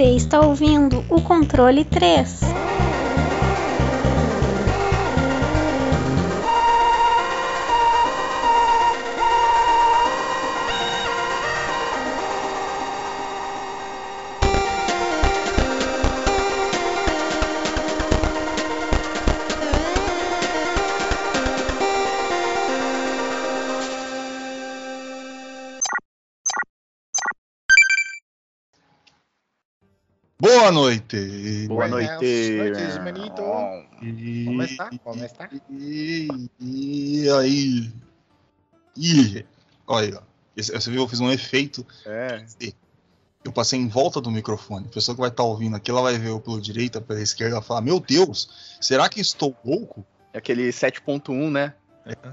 Você está ouvindo o controle 3. Boa noite. Boa noite. noites, menino. Como está? Como está? E, e aí? Ih, olha aí, ó. Esse- Você viu, eu fiz um efeito. É. Eu passei em volta do microfone. A pessoa que vai estar ouvindo aqui, ela vai ver eu pela direita, pela esquerda, ela fala: Meu Deus, será que estou louco? É aquele 7.1, né?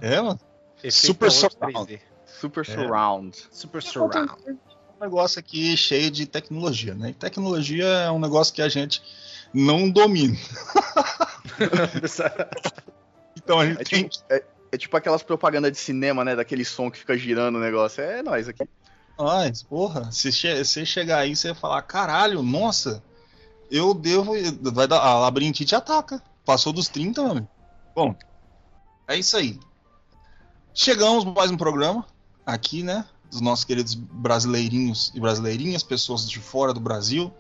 É, mano. Efeito Super outro surround. 3D. Super Surround. Super surround. Um negócio aqui cheio de tecnologia, né? E tecnologia é um negócio que a gente não domina. Então a gente É tem tipo, é, é tipo aquelas propagandas de cinema, né? Daquele som que fica girando o negócio. É nós aqui. Mas, porra, se che se chegar aí, você falar, caralho, nossa, eu devo. Vai dar. A labirintite ataca. Passou dos 30, meu amigo. Bom, é isso aí. Chegamos mais um programa aqui, né? Dos nossos queridos brasileirinhos e brasileirinhas, pessoas de fora do Brasil,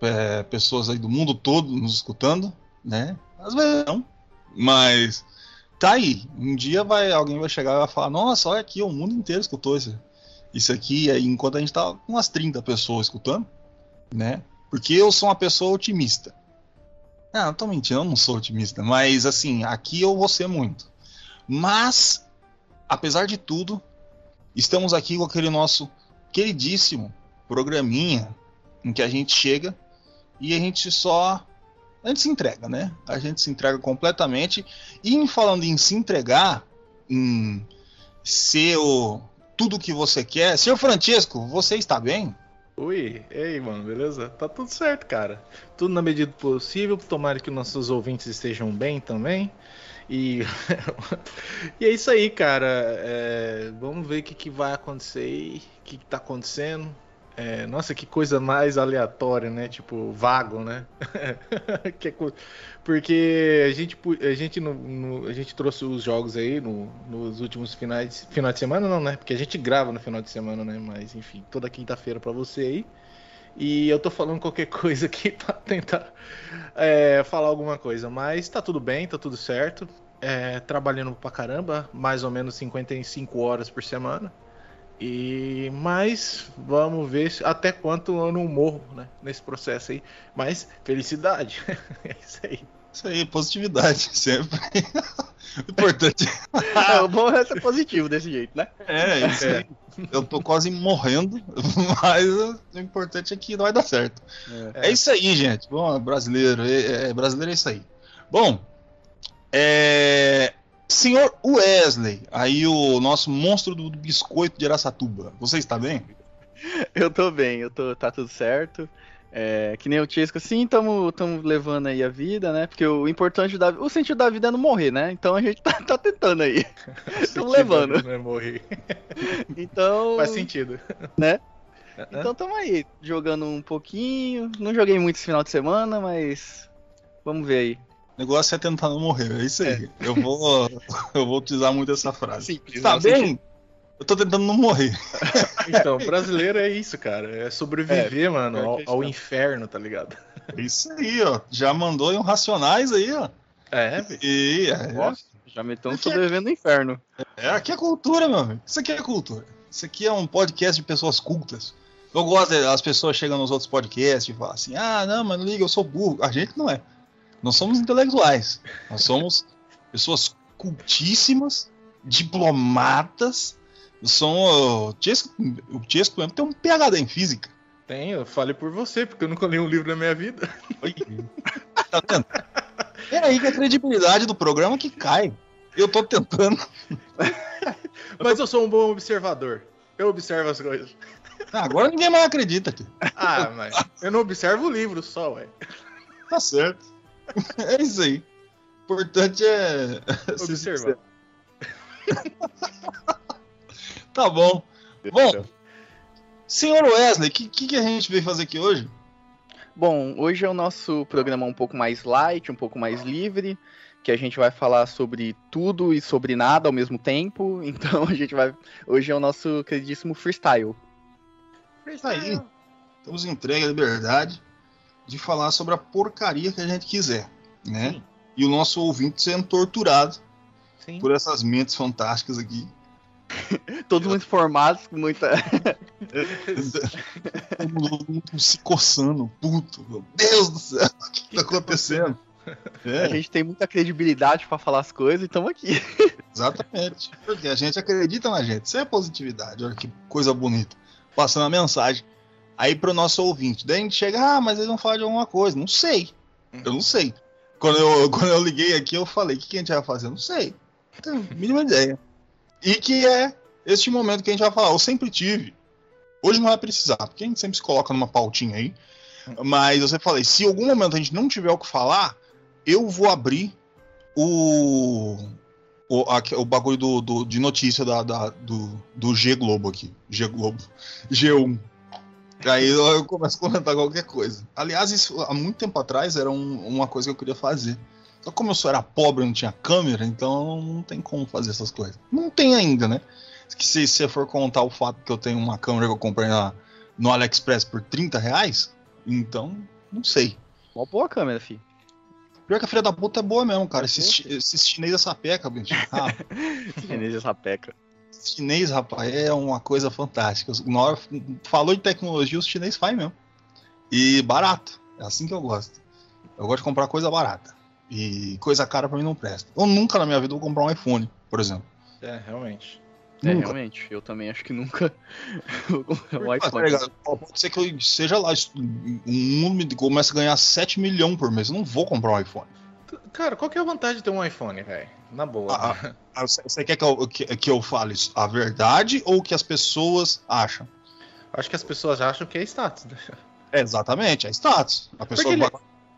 é, pessoas aí do mundo todo nos escutando, né? Às vezes não, mas tá aí. Um dia vai alguém vai chegar e vai falar: Nossa, olha aqui, o mundo inteiro escutou isso isso aqui, aí, enquanto a gente tá com umas 30 pessoas escutando, né? Porque eu sou uma pessoa otimista. Ah, não tô mentindo, eu não sou otimista, mas assim, aqui eu vou ser muito. Mas, apesar de tudo, estamos aqui com aquele nosso queridíssimo programinha em que a gente chega e a gente só. A gente se entrega, né? A gente se entrega completamente. E falando em se entregar, em ser o tudo que você quer. Senhor Francesco, você está bem? Ui, ei, mano, beleza? Tá tudo certo, cara. Tudo na medida do possível. Tomara que nossos ouvintes estejam bem também. E, e é isso aí, cara. É, vamos ver o que, que vai acontecer o que, que tá acontecendo. É, nossa, que coisa mais aleatória, né? Tipo, vago, né? É Porque a gente, a gente, no- no- a gente trouxe os jogos aí no- nos últimos finais, final de semana, não, né? Porque a gente grava no final de semana, né? Mas enfim, toda quinta-feira pra você aí. E eu tô falando qualquer coisa aqui pra tentar é, falar alguma coisa. Mas tá tudo bem, tá tudo certo. É, trabalhando pra caramba, mais ou menos 55 horas por semana. E mas vamos ver até quanto eu não morro, né, nesse processo aí. Mas felicidade. é isso aí. Isso aí, positividade, sempre. o importante É, o bom é ser positivo desse jeito, né? é isso aí. Eu tô quase morrendo, mas o importante é que vai dar certo. É, isso aí, gente. Bom, brasileiro, é, é- brasileiro é isso aí. Bom, é, senhor Wesley, aí o nosso monstro do biscoito de Araçatuba, você está bem? Eu tô bem, eu tô, tá tudo certo. É, que nem o Tiesco, sim, estamos levando aí a vida, né? Porque o importante da o sentido da vida é não morrer, né? Então a gente tá, tá tentando aí. Estamos levando. Né, morrer. Então, Faz sentido. Né? Hã? então tamo aí, jogando um pouquinho. Não joguei muito esse final de semana, mas vamos ver aí. O negócio é tentar não morrer, é isso aí. Eu vou eu vou utilizar muito essa frase. Simples, Tá bem? Eu tô tentando não morrer. Então, brasileiro é isso, cara. É sobreviver, mano, ao, é isso ao mesmo. inferno, tá ligado? É isso aí, ó. Já mandou aí um Racionais aí, ó. É. E é, Nossa, já me estão Aqui é- sobrevivendo no inferno. é, aqui é cultura, meu amigo. Isso aqui é cultura. Isso aqui é um podcast de pessoas cultas. Eu gosto das pessoas chegam nos outros podcasts e falam assim: ah, não, mas não liga, eu sou burro. A gente não é. Nós somos intelectuais. Nós somos pessoas cultíssimas, diplomatas. São, o Chesco, o Chesco mesmo tem um PhD em física. Tem, eu falei por você, porque eu nunca li um livro na minha vida. Tá vendo? É aí que a credibilidade do programa que cai. Eu tô tentando. Mas eu sou um bom observador. Eu observo as coisas. Ah, agora ninguém mais acredita aqui. Ah, mas eu não observo o livro só, ué. Tá certo. É isso aí. O importante é. ser Observar. Tá bom. Bom, senhor Wesley, o que, que, que a gente veio fazer aqui hoje? Bom, hoje é o nosso programa um pouco mais light, um pouco mais livre, que a gente vai falar sobre tudo e sobre nada ao mesmo tempo. Então a gente vai. Hoje é o nosso queridíssimo freestyle. Isso aí. Temos entrega a liberdade de falar sobre a porcaria que a gente quiser, né? Sim. E o nosso ouvinte sendo torturado Sim. por essas mentes fantásticas aqui. Todos muito formados, com muita. Todo mundo se coçando, puto. Meu Deus do céu, o que, que tá acontecendo? A É, gente tem muita credibilidade pra falar as coisas e estamos aqui. exatamente. Porque a gente acredita na gente. Isso é positividade. Olha que coisa bonita. Passando a mensagem. Aí pro nosso ouvinte. Daí a gente chega, ah, mas eles vão falar de alguma coisa. Não sei. Eu não sei. Quando eu, quando eu liguei aqui, eu falei, o que, que a gente vai fazer? Não sei. Não tenho a mínima ideia. E que é este momento que a gente vai falar. Eu sempre tive. Hoje não vai precisar, porque a gente sempre se coloca numa pautinha aí. Mas eu sempre falei, se em algum momento a gente não tiver o que falar, eu vou abrir o. O, aqui- o bagulho do, do- de notícia da, da- do, do G Globo aqui. G Globo. G1. Aí eu, eu começo a comentar qualquer coisa. Aliás, isso há muito tempo atrás era um- uma coisa que eu queria fazer. Só que como eu só era pobre e não tinha câmera, então não tem como fazer essas coisas. Não tem ainda, né? Que se você for contar o fato que eu tenho uma câmera que eu comprei na, no AliExpress por 30 reais, então não sei. Uma boa câmera, fi. Pior que a filha da puta é boa mesmo, cara. Esses, esses chinês essa peca, bicho. Ah, Chinês essa peca. Os chinês, rapaz, é uma coisa fantástica. Na hora, falou de tecnologia, os chinês fazem mesmo. E barato. É assim que eu gosto. Eu gosto de comprar coisa barata. E coisa cara pra mim não presta. Eu nunca na minha vida vou comprar um iPhone, por exemplo. É, realmente. É, Nunca. realmente. Eu também acho que nunca. vou comprar um Mas, tá iPhone. Pode ser que eu seja lá, o mundo comece a ganhar 7 milhões por mês. Eu não vou comprar um iPhone. Cara, qual que é a vantagem de ter um iPhone, velho? Na boa. Ah, Ah, Você quer que eu, que, que eu fale isso? a verdade ou o que as pessoas acham? Acho que as pessoas acham que é status. né? É, exatamente, é status. A pessoa ele- vai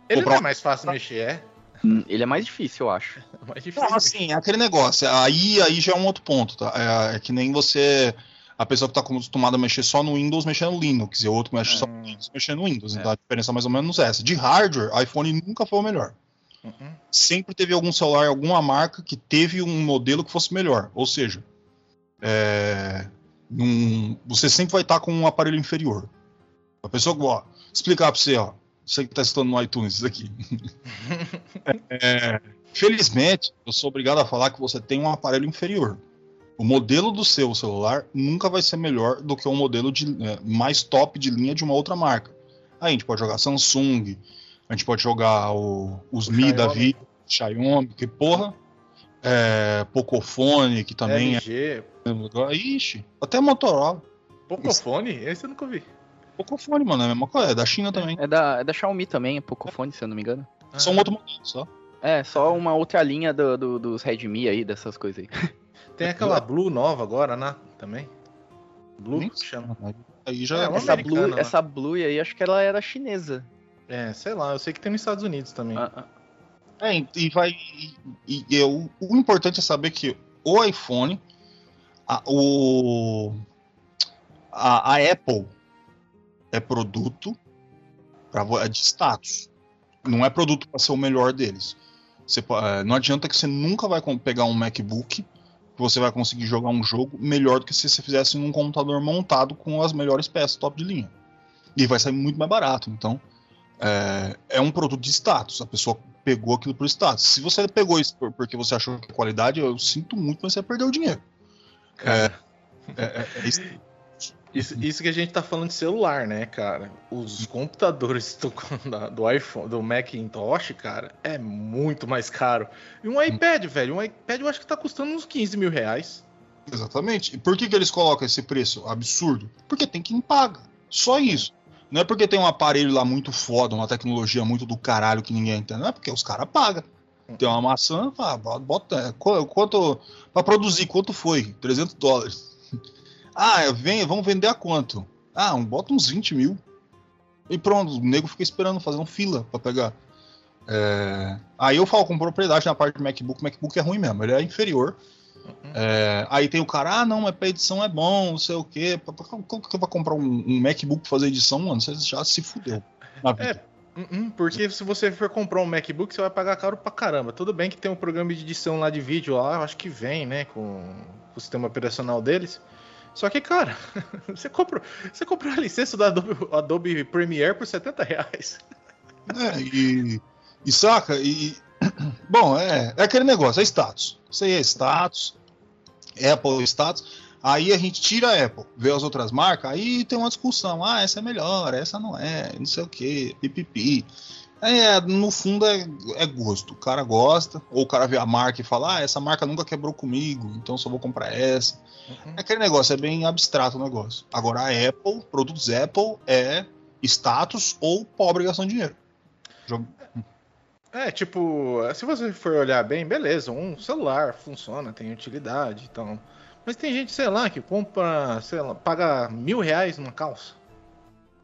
Ele Comprar não é um- mais fácil mexer, é? Hum, Ele é mais difícil, eu acho. É mais difícil. Não, assim, é aquele negócio. Aí, aí já é um outro ponto, tá? É, é que nem você. A pessoa que tá acostumada a mexer só no Windows mexer no Linux, e o outro mexe só no Hum. Linux mexer no Windows. É. Então a diferença é mais ou menos essa. De hardware, iPhone nunca foi o melhor. Uhum. Sempre teve algum celular, alguma marca que teve um modelo que fosse melhor. Ou seja, é, num- você sempre vai estar com um aparelho inferior. A pessoa, ó, explicar pra você, ó. Você que tá estudando no iTunes isso aqui. É, felizmente, eu sou obrigado a falar que você tem um aparelho inferior. O modelo do seu celular nunca vai ser melhor do que um modelo de, é, mais top de linha de uma outra marca. Aí a gente pode jogar Samsung, a gente pode jogar o- os O Mi da Xiaomi. vida, Xiaomi, que porra, é, Pocophone, que também LG. é. Ixi, até Motorola. Pocophone? Esse eu nunca vi. Pocophone, mano, é a mesma coisa, é da China também. É da, é da Xiaomi também, é Pocophone, se eu não me engano. Só um outro modelo, só. É, só uma outra linha do, do- dos Redmi aí, dessas coisas aí. Tem aquela Blue nova agora, né? Também. Blue Nem que chama. Aí já É, uma Essa Blue, lá. essa Blue aí, acho que ela era chinesa. É, sei lá, eu sei que tem nos Estados Unidos também. Ah, ah. É, e vai. E, e eu- o importante é saber que o iPhone, a, o, a, a Apple é produto pra, é de status. Não é produto para ser o melhor deles. Você, é, não adianta que você nunca vai pegar um MacBook que você vai conseguir jogar um jogo melhor do que se você fizesse num computador montado com as melhores peças top de linha. E vai sair muito mais barato. Então, é, é um produto de status. A pessoa pegou aquilo por status. Se você pegou isso por- porque você achou que é qualidade, eu sinto muito, mas você perdeu o dinheiro. Cara, É, é- é isso. Isso, que a gente tá falando de celular, né, cara? Os computadores do, do iPhone, do Macintosh, cara, é muito mais caro. E um iPad, velho, um iPad eu acho que tá custando uns 15 mil reais. Exatamente. E por que, que eles colocam esse preço absurdo? Porque tem quem paga. Só isso. Não é porque tem um aparelho lá muito foda, uma tecnologia muito do caralho que ninguém entende. Não é porque os caras pagam. Tem uma maçã, fala, bota. é, qu- Quanto. Pra produzir, quanto foi? 300 dólares. Ah, vem, vamos vender a quanto? Ah, um, bota uns 20 mil. E pronto, o nego fica esperando, fazendo fila pra pegar. É, Aí eu falo com propriedade na parte do MacBook. O MacBook é ruim mesmo, ele é inferior. É, aí tem o cara, ah, não, mas pra edição é bom, não sei o quê. Como que vai comprar um, um MacBook pra fazer edição, mano? Você já se fudeu. vida. Uh-uh, porque se você for comprar um MacBook, você vai pagar caro pra caramba. Tudo bem que tem um programa de edição lá de vídeo lá, eu acho que vem, né, com o sistema operacional deles. Só que, cara, você compra, você compra a licença do Adobe, Adobe Premiere por 70 reais. É, e, e saca, e. Bom, é, é aquele negócio, é status. Isso aí é status. Apple status. Aí a gente tira a Apple, vê as outras marcas, aí tem uma discussão. Ah, essa é melhor, essa não é, não sei o que, pipipi. É, no fundo é, é, gosto. O cara gosta, ou o cara vê a marca e fala: Ah, essa marca nunca quebrou comigo, então só vou comprar essa. Uhum. É aquele negócio, é bem abstrato o negócio. Agora, a Apple, produtos Apple, é status ou pobre gastando dinheiro. Jogo. É, tipo, se você for olhar bem, beleza, um celular funciona, tem utilidade, então. Mas tem gente, sei lá, que compra, sei lá, paga mil reais numa calça.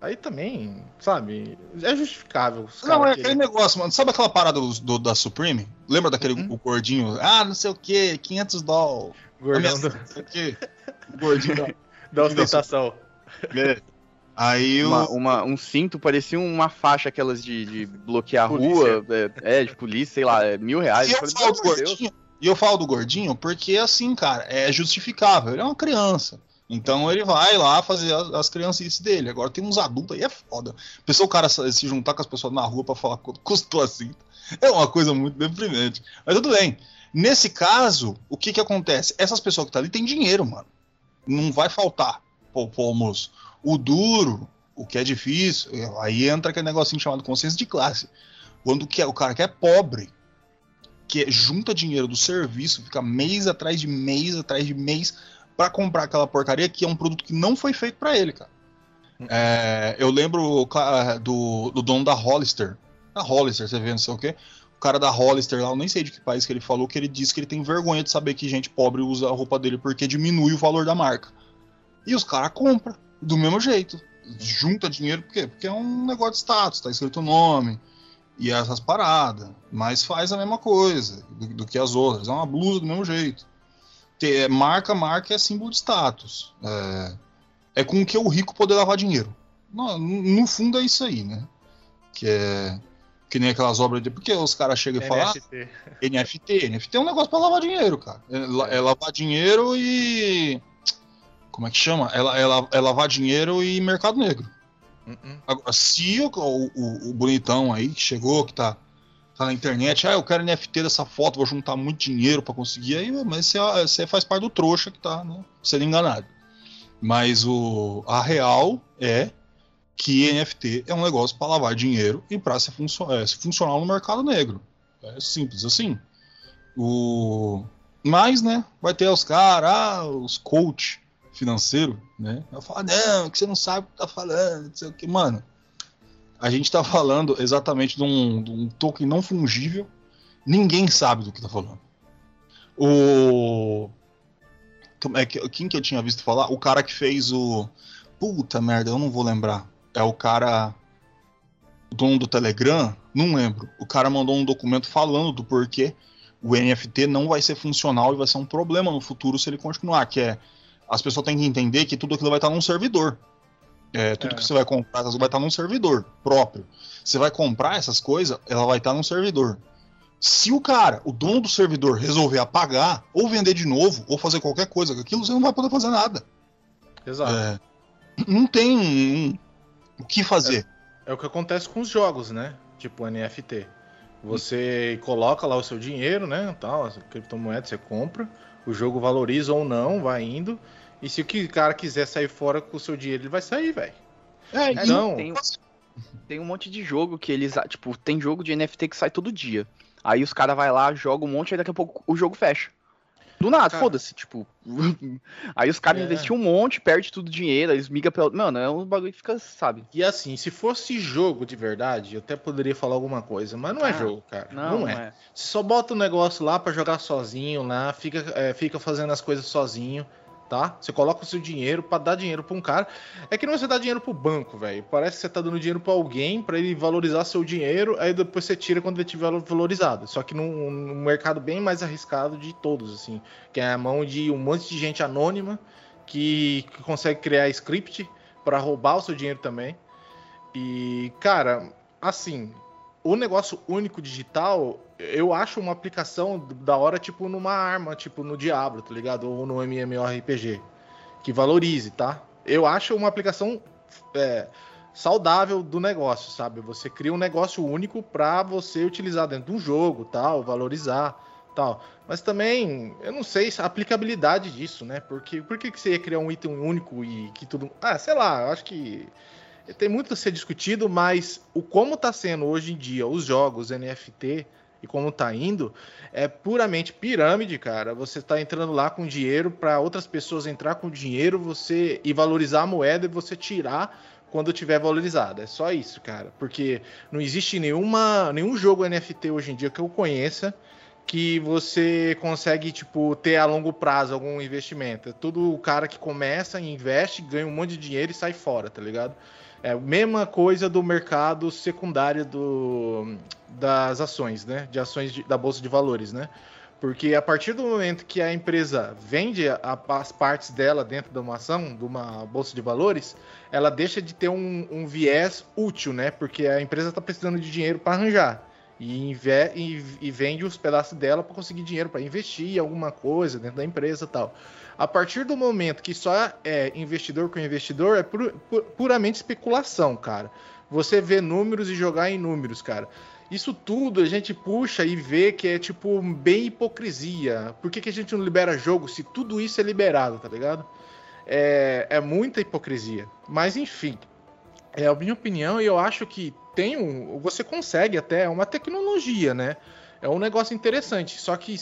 Aí também, sabe, é justificável. Não, é aquele negócio, mano. Sabe aquela parada do, do da Supreme? Lembra daquele uhum. o gordinho? Ah, não sei o que, 500 dólares. Gordão do... O gordinho da, da ostentação. É. Aí o... uma, uma, um cinto parecia uma faixa aquelas de, de bloquear a rua, é, é, de polícia, sei lá, é mil reais. E eu, falei, do gordinho, e eu falo do gordinho porque, assim, cara, é justificável. Ele é uma criança. Então ele vai lá fazer as, as criancices dele. Agora tem uns adultos aí, é foda. Pessoa, o cara se juntar com as pessoas na rua para falar quanto custou assim. É uma coisa muito deprimente. Mas tudo bem. Nesse caso, o que que acontece? Essas pessoas que tá ali têm dinheiro, mano. Não vai faltar pro, almoço. O duro, o que é difícil, aí entra aquele negocinho chamado consciência de classe. Quando é, o cara que é pobre, que junta dinheiro do serviço, fica mês atrás de mês atrás de mês para comprar aquela porcaria que é um produto que não foi feito para ele, cara. É, eu lembro do, do dono da Hollister. A Hollister, você vê, não sei o quê. O cara da Hollister lá, eu nem sei de que país que ele falou, que ele disse que ele tem vergonha de saber que gente pobre usa a roupa dele porque diminui o valor da marca. E os caras compram do mesmo jeito. Junta dinheiro, por quê? Porque é um negócio de status, tá escrito o nome e essas paradas. Mas faz a mesma coisa do, do que as outras. É uma blusa do mesmo jeito. É, marca, marca é símbolo de status. É, é com que o rico poder lavar dinheiro. No, no, fundo é isso aí, né? Que é que nem aquelas obras de. Porque os caras chegam e falam. NFT. Ah, NFT. NFT é um negócio pra lavar dinheiro, cara. É, é, é lavar dinheiro e. Como é que chama? É, é, é lavar dinheiro e mercado negro. Uh -uh. Agora, se o, o, o, bonitão aí que chegou, que tá tá na internet, ah, eu quero NFT dessa foto, vou juntar muito dinheiro para conseguir, aí, mas você, você, faz parte do trouxa que tá né, sendo enganado. Mas o, a real é que NFT é um negócio para lavar dinheiro e para se, funcio é, se funcionar no mercado negro. É simples assim. O... Mas, né, vai ter os caras, ah, os coach financeiro, né? Vai falar, não, que você não sabe o que tá falando, não sei o que. Mano, a gente está falando exatamente de um, de um, token não fungível. Ninguém sabe do que está falando. O. É que, quem que eu tinha visto falar? O cara que fez o. Puta merda, eu não vou lembrar. É o cara. O dono do Telegram? Não lembro. O cara mandou um documento falando do porquê o NFT não vai ser funcional e vai ser um problema no futuro se ele continuar. Que é. As pessoas têm que entender que tudo aquilo vai estar num servidor. É, tudo é. que você vai comprar vai estar num servidor próprio. Você vai comprar essas coisas, ela vai estar num servidor. Se o cara, o dono do servidor, resolver apagar, ou vender de novo, ou fazer qualquer coisa com aquilo, você não vai poder fazer nada. Exato. É, não tem um, o que fazer. É, é, o que acontece com os jogos, né? Tipo NFT. Você coloca lá o seu dinheiro, né? Tal, a criptomoeda você compra, o jogo valoriza ou não, vai indo. E se o cara quiser sair fora com o seu dinheiro, ele vai sair, velho. É, então. Tem, tem um monte de jogo que eles. Tipo, tem jogo de NFT que sai todo dia. Aí os caras vai lá, jogam um monte, e daqui a pouco o jogo fecha. Do nada, foda-se, tipo. aí os caras é. investiam um monte, perde tudo dinheiro, eles migam pelo. Mano, é um bagulho que fica, sabe? E assim, se fosse jogo de verdade, eu até poderia falar alguma coisa, mas não é ah, jogo, cara. Não, não é. é. Você só bota o um negócio lá para jogar sozinho lá, fica, é, fica fazendo as coisas sozinho tá? Você coloca o seu dinheiro para dar dinheiro para um cara. É que não você dá dinheiro pro banco, velho. Parece que você tá dando dinheiro para alguém para ele valorizar seu dinheiro, aí depois você tira quando ele tiver valorizado. Só que num, num, mercado bem mais arriscado de todos, assim, que é a mão de um monte de gente anônima que, que consegue criar script para roubar o seu dinheiro também. E, cara, assim, o negócio único digital, eu acho uma aplicação da hora, tipo, numa arma, tipo no Diablo, tá ligado? Ou no MMORPG. Que valorize, tá? Eu acho uma aplicação é, saudável do negócio, sabe? Você cria um negócio único para você utilizar dentro de um jogo, tal, valorizar, tal. Mas também, eu não sei a aplicabilidade disso, né? Porque por que, que você ia criar um item único e que tudo. Ah, sei lá, eu acho que tem muito a ser discutido, mas o como está sendo hoje em dia os jogos NFT e como está indo é puramente pirâmide, cara. Você está entrando lá com dinheiro para outras pessoas entrar com dinheiro, você e valorizar a moeda e você tirar quando tiver valorizada. É só isso, cara. Porque não existe nenhuma, nenhum jogo NFT hoje em dia que eu conheça que você consegue, tipo, ter a longo prazo algum investimento. É tudo o cara que começa, investe, ganha um monte de dinheiro e sai fora, tá ligado? É a mesma coisa do mercado secundário do, das ações, né? De ações de, da Bolsa de Valores, né? Porque a partir do momento que a empresa vende a, as partes dela dentro de uma ação, de uma bolsa de valores, ela deixa de ter um, um viés útil, né? Porque a empresa está precisando de dinheiro para arranjar e, e, e, vende os pedaços dela para conseguir dinheiro para investir em alguma coisa dentro da empresa tal. A partir do momento que só é investidor com investidor, é pur, pur, puramente especulação, cara. Você vê números e jogar em números, cara. Isso tudo a gente puxa e vê que é tipo bem hipocrisia. Por que, que a gente não libera jogo se tudo isso é liberado, tá ligado? É, é muita hipocrisia. Mas enfim, é a minha opinião e eu acho que tem um. Você consegue até, é uma tecnologia, né? É um negócio interessante. Só que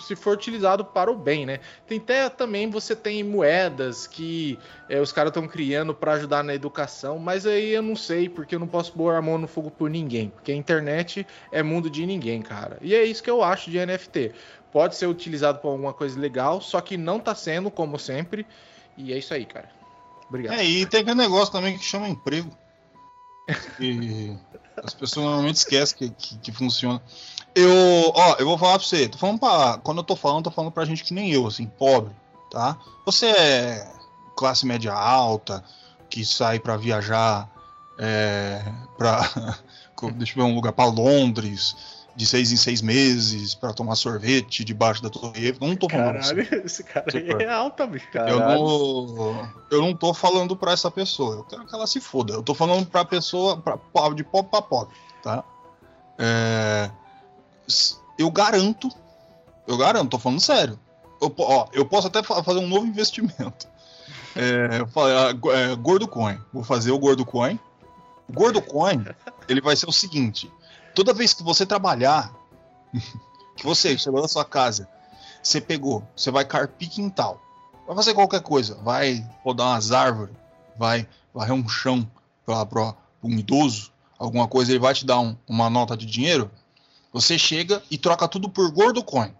se for utilizado para o bem, né? Tem até também você tem moedas que é, os caras estão criando para ajudar na educação, mas aí eu não sei porque eu não posso pôr a mão no fogo por ninguém, porque a internet é mundo de ninguém, cara. E é isso que eu acho de NFT. Pode ser utilizado para alguma coisa legal, só que não está sendo como sempre. E é isso aí, cara. Obrigado. É, e tem aquele negócio também que chama emprego. E as pessoas normalmente esquecem que, que, que funciona. Eu, ó, eu vou falar pra você, tô falando pra, quando eu tô falando, tô falando pra gente que nem eu, assim, pobre, tá? Você é classe média alta, que sai para viajar é, para deixa eu ver um lugar para Londres de seis em seis meses para tomar sorvete debaixo da torre Eiffel. Não tô falando Caralho, assim. esse cara aí é alta, bicho. Eu não, eu não tô falando para essa pessoa. Eu quero que ela se foda. Eu tô falando pra pessoa pra, de pobre para pobre, tá? É, eu garanto, eu garanto, tô falando sério. Eu, ó, eu posso até fazer um novo investimento. É, é, Gordo Coin. Vou fazer o Gordo Coin. O Gordo Coin, ele vai ser o seguinte: toda vez que você trabalhar, que você chegou na sua casa, você pegou, você vai carpir quintal, vai fazer qualquer coisa, vai podar umas árvores, vai varrer um chão para um idoso, alguma coisa, ele vai te dar um, uma nota de dinheiro. Você chega e troca tudo por Gordo Coin.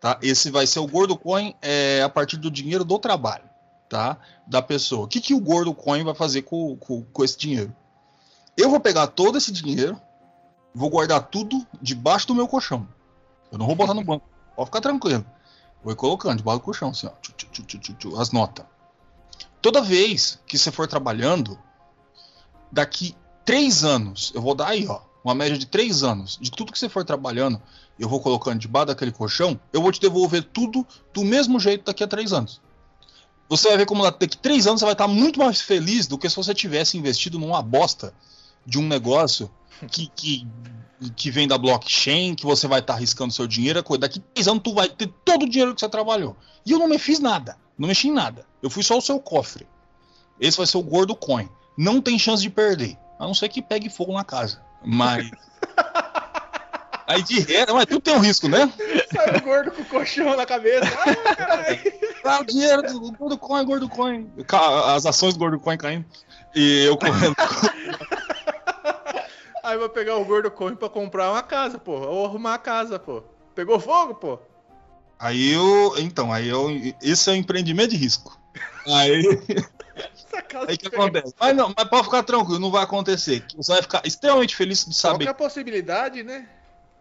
Tá? Esse vai ser o Gordo Coin é, a partir do dinheiro do trabalho tá? da pessoa. O que, que o Gordo Coin vai fazer com, com, com esse dinheiro? Eu vou pegar todo esse dinheiro, vou guardar tudo debaixo do meu colchão. Eu não vou botar no banco. Pode ficar tranquilo. Vou colocando debaixo do colchão, assim, ó, tchu, tchu, tchu, as notas. Toda vez que você for trabalhando, daqui três anos, eu vou dar aí, ó, uma média de três anos, de tudo que você for trabalhando, eu vou colocando debaixo daquele colchão, eu vou te devolver tudo do mesmo jeito daqui a três anos. Você vai ver como daqui a três anos você vai estar muito mais feliz do que se você tivesse investido numa bosta de um negócio que, que, que vem da blockchain, que você vai estar arriscando seu dinheiro, coisa. Daqui a três anos tu vai ter todo o dinheiro que você trabalhou. E eu não me fiz nada, não mexi em nada. Eu fui só o seu cofre. Esse vai ser o gordo coin. Não tem chance de perder, a não ser que pegue fogo na casa. Mas. Aí de renda, mas tudo tem um risco, né? Sai o gordo com o colchão na cabeça. Ah, caralho. Ah, o dinheiro do gordo coin, gordo coin. As ações do gordo coin caindo. E eu correndo. Aí vou pegar o gordo coin pra comprar uma casa, pô. Ou arrumar a casa, pô. Pegou fogo, pô. Aí eu. Então, aí eu. Esse é um empreendimento de risco. Aí. Aí que acontece. Mas não, mas pode ficar tranquilo, não vai acontecer. Você vai ficar extremamente feliz de saber. Qual a possibilidade, né?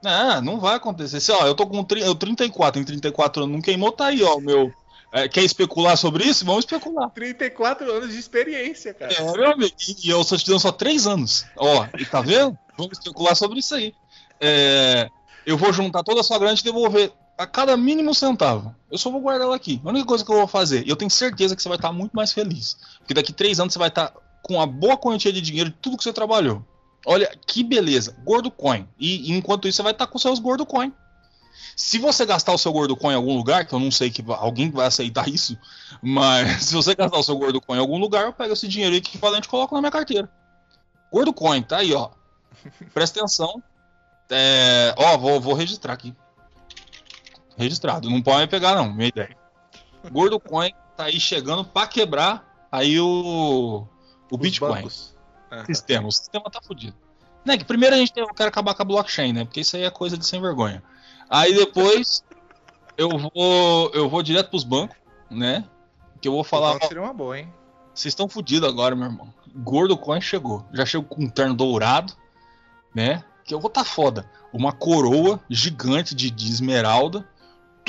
Não, não vai acontecer. Se, ó, eu tô com eu 34, em 34 anos não queimou, tá aí, ó, meu É, quer especular sobre isso? Vamos especular. 34 anos de experiência, cara. É, meu amigo, e, eu só te dando só 3 anos. Ó, e tá vendo? Vamos especular sobre isso aí. É, eu vou juntar toda a sua grana e devolver a cada mínimo centavo. Eu só vou guardar ela aqui. A única coisa que eu vou fazer, e eu tenho certeza que você vai estar muito mais feliz. Porque daqui 3 anos você vai estar com uma boa quantia de dinheiro de tudo que você trabalhou. Olha que beleza, Gordo Coin. E, enquanto isso, você vai estar com seus Gordo Coin. Se você gastar o seu Gordo Coin em algum lugar, que eu não sei que alguém vai aceitar isso, mas se você gastar o seu Gordo Coin em algum lugar, eu pego esse dinheiro equivalente e coloco na minha carteira. Gordo Coin, tá aí, ó. Presta atenção. É, ó, vou, vou registrar aqui. Registrado. Não pode me pegar, não. Minha ideia. Gordo Coin tá aí chegando pra quebrar aí o, o Os Bitcoin. bancos. Ah, Sistema. O sistema tá fudido. Né, que primeiro a gente tem, eu quero acabar com a blockchain, né? Porque isso aí é coisa de sem vergonha. Aí depois eu vou eu vou direto pros bancos, né? Que eu vou falar, ó, seria uma boa, hein? vocês estão fodidos agora, meu irmão. Gordo Coin chegou. Já chegou com um terno dourado, né? Que eu vou tá foda. Uma coroa gigante de, de esmeralda.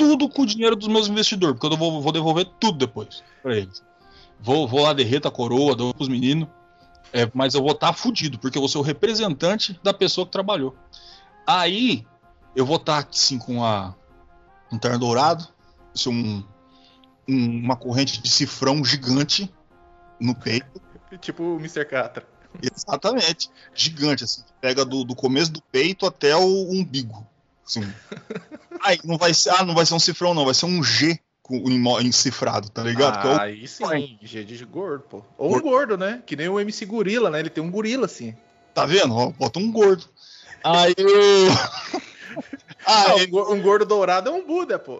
Tudo com o dinheiro dos meus investidores, porque eu vou, vou devolver tudo depois pra eles. Vou, vou lá, derreto a coroa, dou pros meninos. É, mas eu vou estar tá fudido, porque eu vou ser o representante da pessoa que trabalhou. Aí eu vou estar assim com a, um terno dourado, assim, um, um- uma corrente de cifrão gigante no peito. Tipo o Mr. Catra. Exatamente. Gigante, assim. Pega do, do começo do peito até o umbigo. Assim. Aí não vai ser. Ah, não vai ser um cifrão, não. Vai ser um G com, em, encifrado, tá ligado? Que é o- aí sim, G de gordo, pô. Ou um gordo, né? Que nem o MC Gorila, né? Ele tem um gorila, assim. tá vendo? Ó, bota um gordo. Aí eu. Ah, um go- um gordo dourado é um Buda, pô.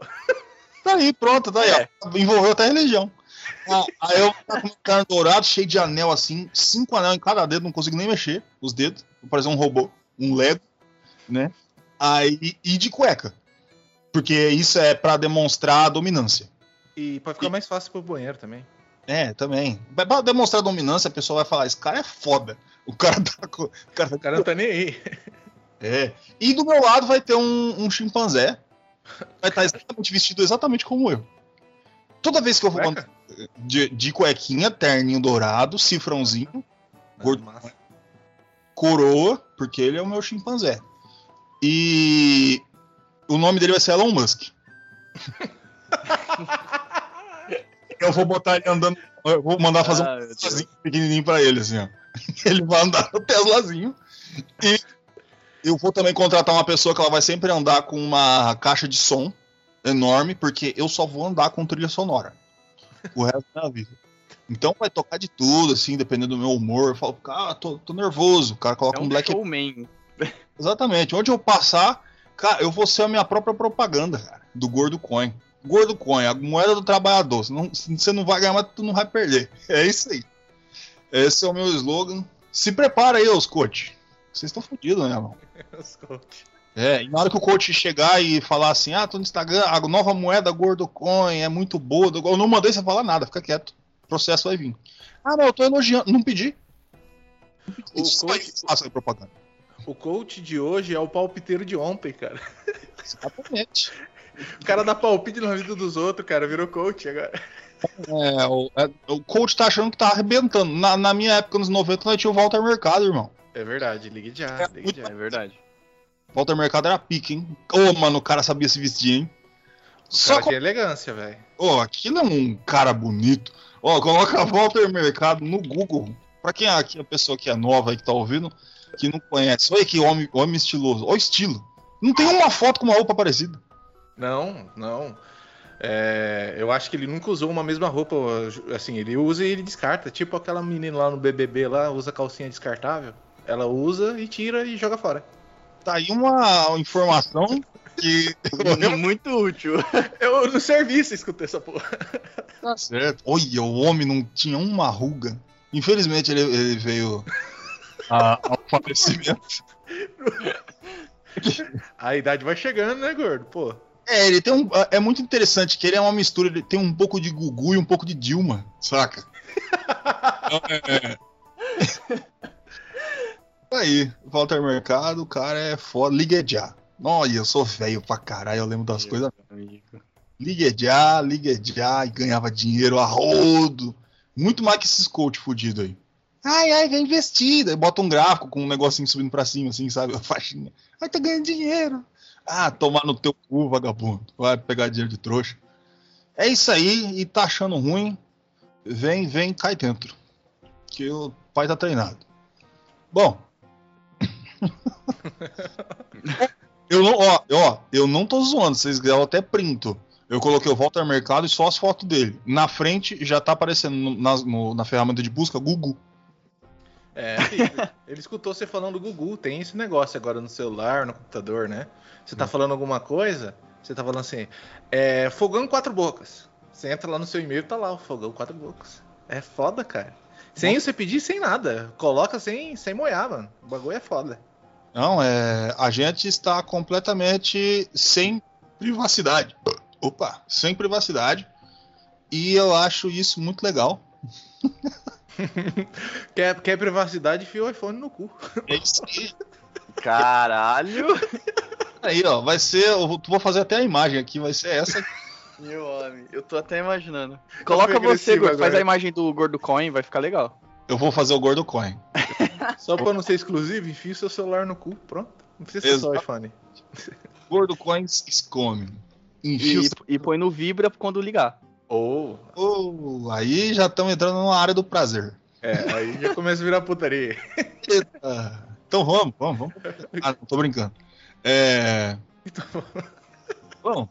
tá aí, pronto, tá aí. É. ó. Envolveu até a religião. Ah, aí eu tá com um cara dourado, cheio de anel assim, cinco anel em cada dedo, não consigo nem mexer os dedos. Vou parecer um robô, um Lego, né? Aí, e de cueca. Porque isso é pra demonstrar a dominância. E pra ficar mais fácil pro banheiro também. É, também. Pra demonstrar dominância, a pessoa vai falar: esse cara é foda. O cara tá. O cara tá O cara não tá nem aí. É. E do meu lado vai ter um, um chimpanzé. Vai estar exatamente vestido exatamente como eu. Toda vez que eu vou andar de, de cuequinha, terninho dourado, cifrãozinho, Gordo. Massa. coroa, porque ele é o meu chimpanzé. E o nome dele vai ser Elon Musk. eu vou botar ele andando. Eu vou mandar fazer um Ah. Teslazinho pequenininho pra ele, assim, ó. Ele vai andar no Teslazinho. E eu vou também contratar uma pessoa que ela vai sempre andar com uma caixa de som enorme, porque eu só vou andar com trilha sonora. O resto da minha vida. Então vai tocar de tudo, assim, dependendo do meu humor. Eu falo, cara, tô, tô nervoso. O cara coloca É um um black. showman. Exatamente. Onde eu passar, cara, eu vou ser a minha própria propaganda, cara, do Gordo Coin. Gordo Coin, a moeda do trabalhador. Você não, você não vai ganhar, mas tu não vai perder. É isso aí. Esse é o meu slogan. Se prepara aí, os coach. Vocês estão fodidos, né, irmão? Os coach. É, e na hora que o coach chegar e falar assim, ah, tô no Instagram, a nova moeda Gordo Coin é muito boa. Eu não mandei você falar nada, fica quieto. O processo vai vir. Ah, não, eu tô elogiando. Não pedi. O Isso coach- aí, faça aí propaganda. O coach de hoje é o palpiteiro de ontem, cara. Exatamente. O cara dá palpite na vida dos outros, cara. Virou coach agora. É, o, é, o coach tá achando que tá arrebentando. Na, na minha época, nos 90, nós tinha o Walter Mercado, irmão. É verdade, ligue já, ligue já. É verdade. Walter Mercado era pique, hein? Ô, mano, o cara sabia se vestir, hein? O Só cara que é elegância, velho. Ô, aquilo é um cara bonito. Ó, coloca Walter Mercado no Google. Pra quem é aqui, a pessoa que é nova aí que tá ouvindo, que não conhece. Olha que homem, homem estiloso. Olha o estilo. Não tem uma foto com uma roupa parecida. Não, não. É, eu acho que ele nunca usou uma mesma roupa. Assim, ele usa e ele descarta. Tipo aquela menina lá no BBB lá, usa calcinha descartável. Ela usa e tira e joga fora. Tá aí uma informação que. Muito útil. Eu no serviço escutei essa porra. Tá certo. Olha, o homem não tinha uma ruga. Infelizmente ele, ele veio a- ao falecimento. A idade vai chegando, né, gordo? Pô. É, ele tem um. É muito interessante que ele é uma mistura, ele tem um pouco de Gugu e um pouco de Dilma, saca? é. Aí, Walter Mercado, o cara é foda. Liga já. Olha, eu sou velho pra caralho, eu lembro das coisas. Ligue já, ligue já, e ganhava dinheiro a rodo. Muito mais que esses coach fudido aí. Ai, ai, vem investida. Bota um gráfico com um negocinho subindo pra cima, assim, sabe? A faixinha. Ai, tá ganhando dinheiro. Ah, tomar no teu cu, vagabundo. Vai pegar dinheiro de trouxa. É isso aí, e tá achando ruim. Vem, vem, cai dentro. Que o pai tá treinado. Bom. eu não, ó, ó, eu não tô zoando, vocês eu até printo. Eu coloquei o Walter Mercado e só as fotos dele. Na frente já tá aparecendo no- na, no- na ferramenta de busca Google. É, ele, escutou você falando do Gugu, tem esse negócio agora no celular, no computador, né? Você tá falando alguma coisa, você tá falando assim, é, fogão quatro bocas. Você entra lá no seu e-mail, tá lá o fogão quatro bocas. É foda, cara. Sem você pedir, sem nada. Coloca sem, sem moiar, mano. O bagulho é foda. Não, é, a gente está completamente sem privacidade. Opa, sem privacidade. E eu acho isso muito legal. Quer, quer privacidade, enfia o iPhone no cu. É isso aí. Caralho! Aí, ó, vai ser. Eu vou- fazer até a imagem aqui, vai ser essa. Meu homem, eu tô até imaginando. Coloca fui você, Gordo, faz a imagem do Gordo Coin, vai ficar legal. Eu vou fazer o Gordo Coin. Só pra não ser exclusivo, enfia o seu celular no cu. Pronto. Não precisa ser só o Exato. iPhone. Gordo Coins. Enfia E, e põe no Vibra quando ligar. Ou. Oh, aí já estamos entrando numa área do prazer. é, aí já começa a virar putaria. Eita. Então vamos, vamos, vamos. Ah, não, tô brincando. É. Bom.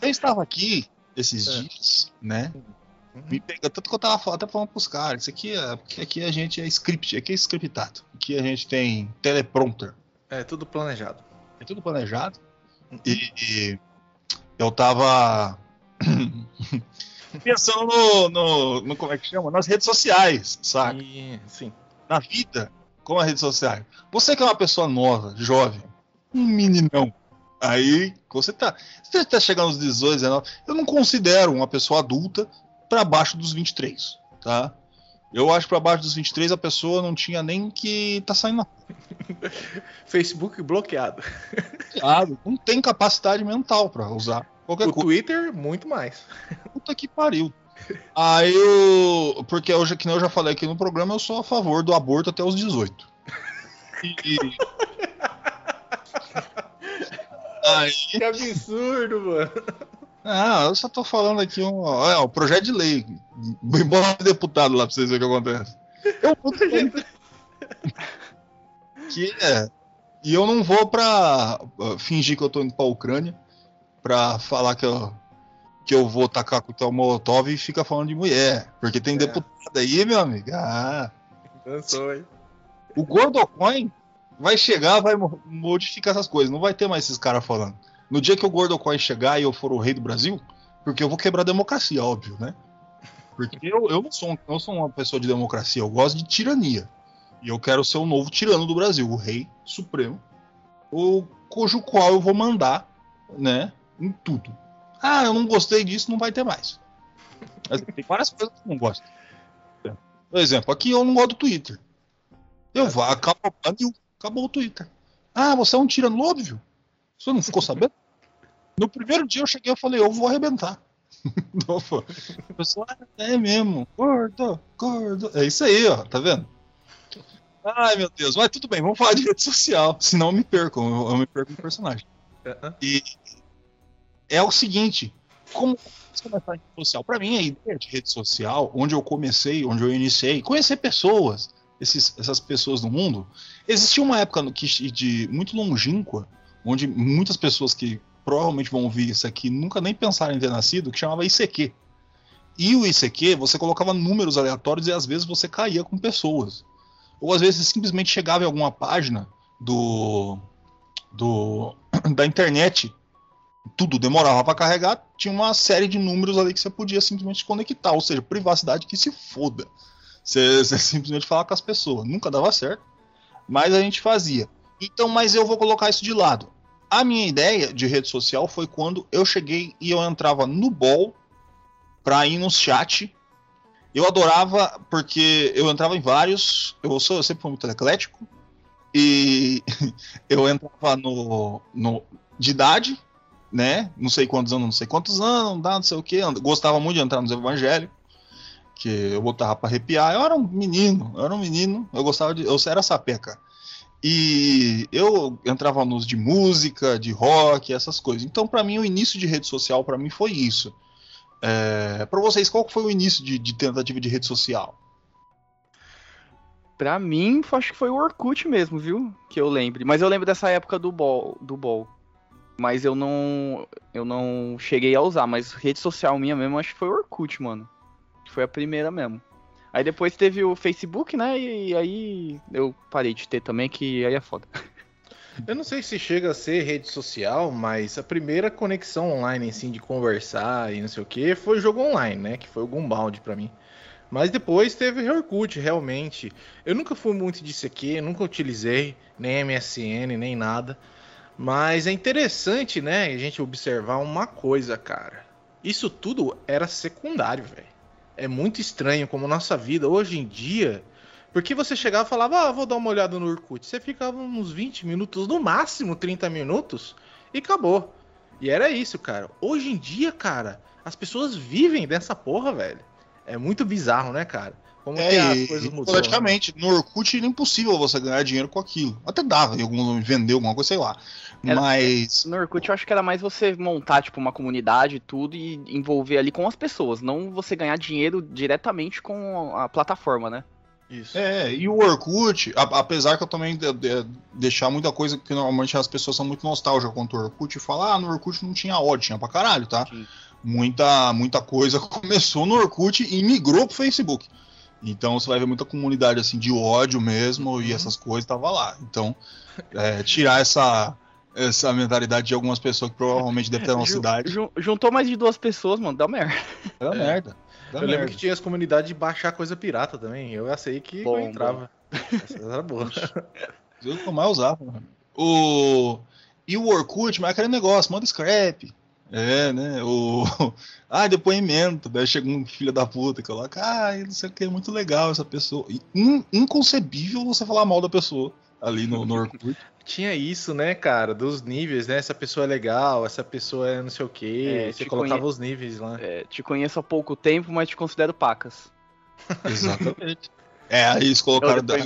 Eu estava aqui esses É. dias, né? Me pega, tanto que eu tava até falando pros caras, isso aqui é. Porque aqui a gente é script, aqui é scriptado. Aqui a gente tem teleprompter. É tudo planejado. É tudo planejado. E, e eu tava pensando no, no, no- Como é que chama? Nas redes sociais, saca? Sim. Na vida, como as redes sociais. Você que é uma pessoa nova, jovem, um meninão. Aí, você tá. Você tá chegando aos 18, 19. Eu não considero uma pessoa adulta pra baixo dos 23, tá? Eu acho que pra baixo dos 23 a pessoa não tinha nem que tá saindo Facebook bloqueado. Claro, não tem capacidade mental pra usar qualquer O coisa. Twitter, muito mais. Puta que pariu. Aí eu. Porque hoje, que nem eu já falei aqui no programa, eu sou a favor do aborto até os 18. E. Aí. Que absurdo, mano. Ah, eu só tô falando aqui um. É, o projeto de lei. Embora deputado lá pra vocês verem o que acontece. Eu que é. E eu não vou pra fingir que eu tô indo pra Ucrânia pra falar que eu, que eu vou tacar com o Molotov e fica falando de mulher. Porque tem É. deputado aí, meu amigo. Ah, Dançou, hein? o Gordocoin vai chegar, vai mo- modificar essas coisas. Não vai ter mais esses caras falando. No dia que o Gordocoin chegar e eu for o rei do Brasil, porque eu vou quebrar a democracia, óbvio, né? Porque eu, eu não sou, eu sou uma pessoa de democracia, eu gosto de tirania. E eu quero ser o novo tirano do Brasil, o rei supremo, o cujo qual eu vou mandar, né, em tudo. Ah, eu não gostei disso, não vai ter mais. Mas tem várias coisas que eu não gosto. Por exemplo, aqui eu não gosto do Twitter. Eu vou, acabou, acabou o Twitter. Ah, você é um tirano, óbvio. Você não ficou sabendo? No primeiro dia eu cheguei e falei, eu vou arrebentar. Não, pô. A pessoa, "Ah, é mesmo, gordo, gordo. É isso aí, ó, tá vendo? Ai, meu Deus, mas tudo bem, vamos falar de rede social, senão eu me perco, eu, eu me perco no personagem. E é o seguinte, como começar em rede social? Pra mim, a ideia de rede social, onde eu comecei, onde eu iniciei, conhecer pessoas, esses- essas pessoas do mundo, existia uma época no que, de muito longínqua, onde muitas pessoas que provavelmente vão ouvir isso aqui nunca nem pensaram em ter nascido, que chamava ICQ. E o ICQ, você colocava números aleatórios e às vezes você caía com pessoas. Ou às vezes simplesmente chegava em alguma página do, do da internet, tudo demorava para carregar, tinha uma série de números ali que você podia simplesmente conectar, ou seja, privacidade que se foda. Você, você simplesmente falar com as pessoas. Nunca dava certo, mas a gente fazia. Então, mas eu vou colocar isso de lado. A minha ideia de rede social foi quando eu cheguei e eu entrava no Ball pra ir no chat. Eu adorava porque eu entrava em vários. Eu, sou, eu sempre fui muito eclético. E eu entrava no, no de idade, né? Não sei quantos anos, não sei quantos anos, não sei o que. Gostava muito de entrar nos evangelhos. Que eu botava pra arrepiar. Eu era um menino, eu era um menino, eu gostava de. Eu era sapeca. E eu entrava nos de música, de rock, essas coisas. Então, para mim, o início de rede social, para mim, foi isso. É, para vocês, qual foi o início de, de tentativa de rede social? Pra mim, acho que foi o Orkut mesmo, viu? Que eu lembre. Mas eu lembro dessa época do Ball. Do ball. Mas eu não. Eu não cheguei a usar. Mas rede social minha mesmo, acho que foi o Orkut, mano. Foi a primeira mesmo. Aí depois teve o Facebook, né? E, aí eu parei de ter também, que aí é foda. Eu não sei se chega a ser rede social, mas a primeira conexão online, assim, de conversar e não sei o que, foi jogo online, né? Que foi o Gumbound pra mim. Mas depois teve Orkut, realmente. Eu nunca fui muito disso aqui, nunca utilizei nem MSN, nem nada. Mas é interessante, né, a gente observar uma coisa, cara. Isso tudo era secundário, velho. É muito estranho como nossa vida hoje em dia. Porque você chegava e falava, ah, vou dar uma olhada no Orkut. Você ficava uns 20 minutos, no máximo 30 minutos, e acabou. E era isso, cara. Hoje em dia, cara, as pessoas vivem dessa porra, velho. É muito bizarro, né, cara? Como é, que as coisas mudou. Praticamente, né? no Orkut era impossível você ganhar dinheiro com aquilo. Até dava, em algum vender alguma coisa, sei lá. Era, Mas. No Orkut eu acho que era mais você montar, tipo, uma comunidade e tudo e envolver ali com as pessoas, não você ganhar dinheiro diretamente com a plataforma, né? Isso. É, e o Orkut, apesar que eu também de, de, deixar muita coisa que normalmente as pessoas são muito nostálgicas quanto o Orkut e falar, ah, no Orkut não tinha ódio, tinha pra caralho, tá? Sim muita, muita coisa começou no Orkut e migrou pro Facebook. Então você vai ver muita comunidade assim de ódio mesmo uhum. e essas coisas tava lá. Então, é, tirar essa essa mentalidade de algumas pessoas que provavelmente devem ter uma cidade. Juntou mais de duas pessoas, mano, dá merda. Dá é. merda. Dá eu merda. lembro que tinha as comunidades de baixar coisa pirata também. Eu sei que bom, entrava. Essa era boa. Eu mais usava, mano. O... E o Orkut, mas aquele negócio, manda scrap. É, né? O. Ah, depoimento. Daí chega um filho da puta e coloca, ah, não sei o que, é muito legal essa pessoa. In, inconcebível você falar mal da pessoa ali no, no Orkut. Tinha isso, né, cara, dos níveis, né? Essa pessoa é legal, essa pessoa é não sei o que. É, você colocava conhe... os níveis lá. É, te conheço há pouco tempo, mas te considero pacas. Exatamente. é, aí eles colocaram da,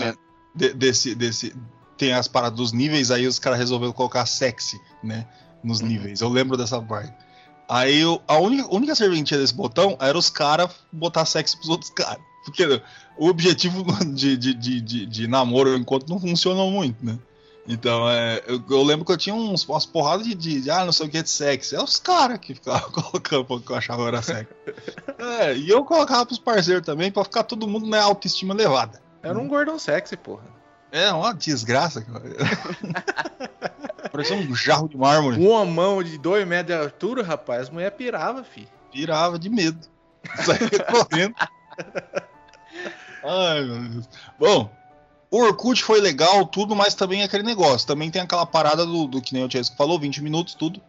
de, desse, desse. Tem as paradas dos níveis, aí os caras resolveram colocar sexy, né? Nos níveis. Eu lembro dessa parte. Aí eu, a única, única serventia desse botão era os caras botar sexo pros outros caras. Porque o objetivo de, de, de, de, de namoro enquanto não funcionou muito, né? Então, é, eu, eu, lembro que eu tinha uns, umas porradas de, de, de, ah, não sei o que de sexo. É os caras que ficavam colocando porque eu achava que era sexo. é, e eu colocava pros parceiros também pra ficar todo mundo na autoestima elevada. Era um gordão sexy, porra. É, uma desgraça, cara. Parecia um jarro de mármore. Uma mão de dois metros de altura, rapaz, as mulher pirava, fi. Pirava de medo. Saía correndo. Ai, meu Deus. Bom, o Orkut foi legal, tudo, mas também é aquele negócio. Também tem aquela parada do, do que nem o Chesco falou, 20 minutos, tudo.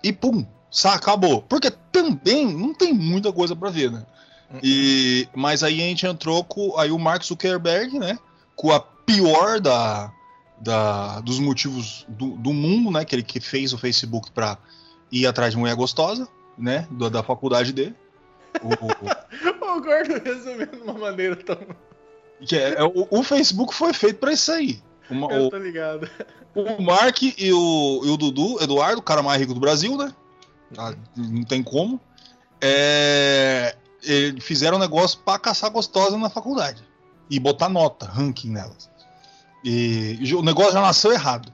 E pum, só acabou. Porque também não tem muita coisa para ver, né? Uhum. E, mas aí a gente entrou com aí o Mark Zuckerberg, né? Com a pior da, da, dos motivos do, do, mundo, né? Que ele que fez o Facebook para ir atrás de mulher gostosa, né? Da, da faculdade dele. O, o Gordo resumindo de uma maneira tão. Que é, é, o, o, Facebook foi feito para isso aí. Uma, Eu tô ligado. O, Mark e o, e o Dudu, Eduardo, o cara mais rico do Brasil, né? Ah, não tem como. É, fizeram um negócio para caçar gostosa na faculdade. E botar nota, ranking nelas. E o negócio já nasceu errado.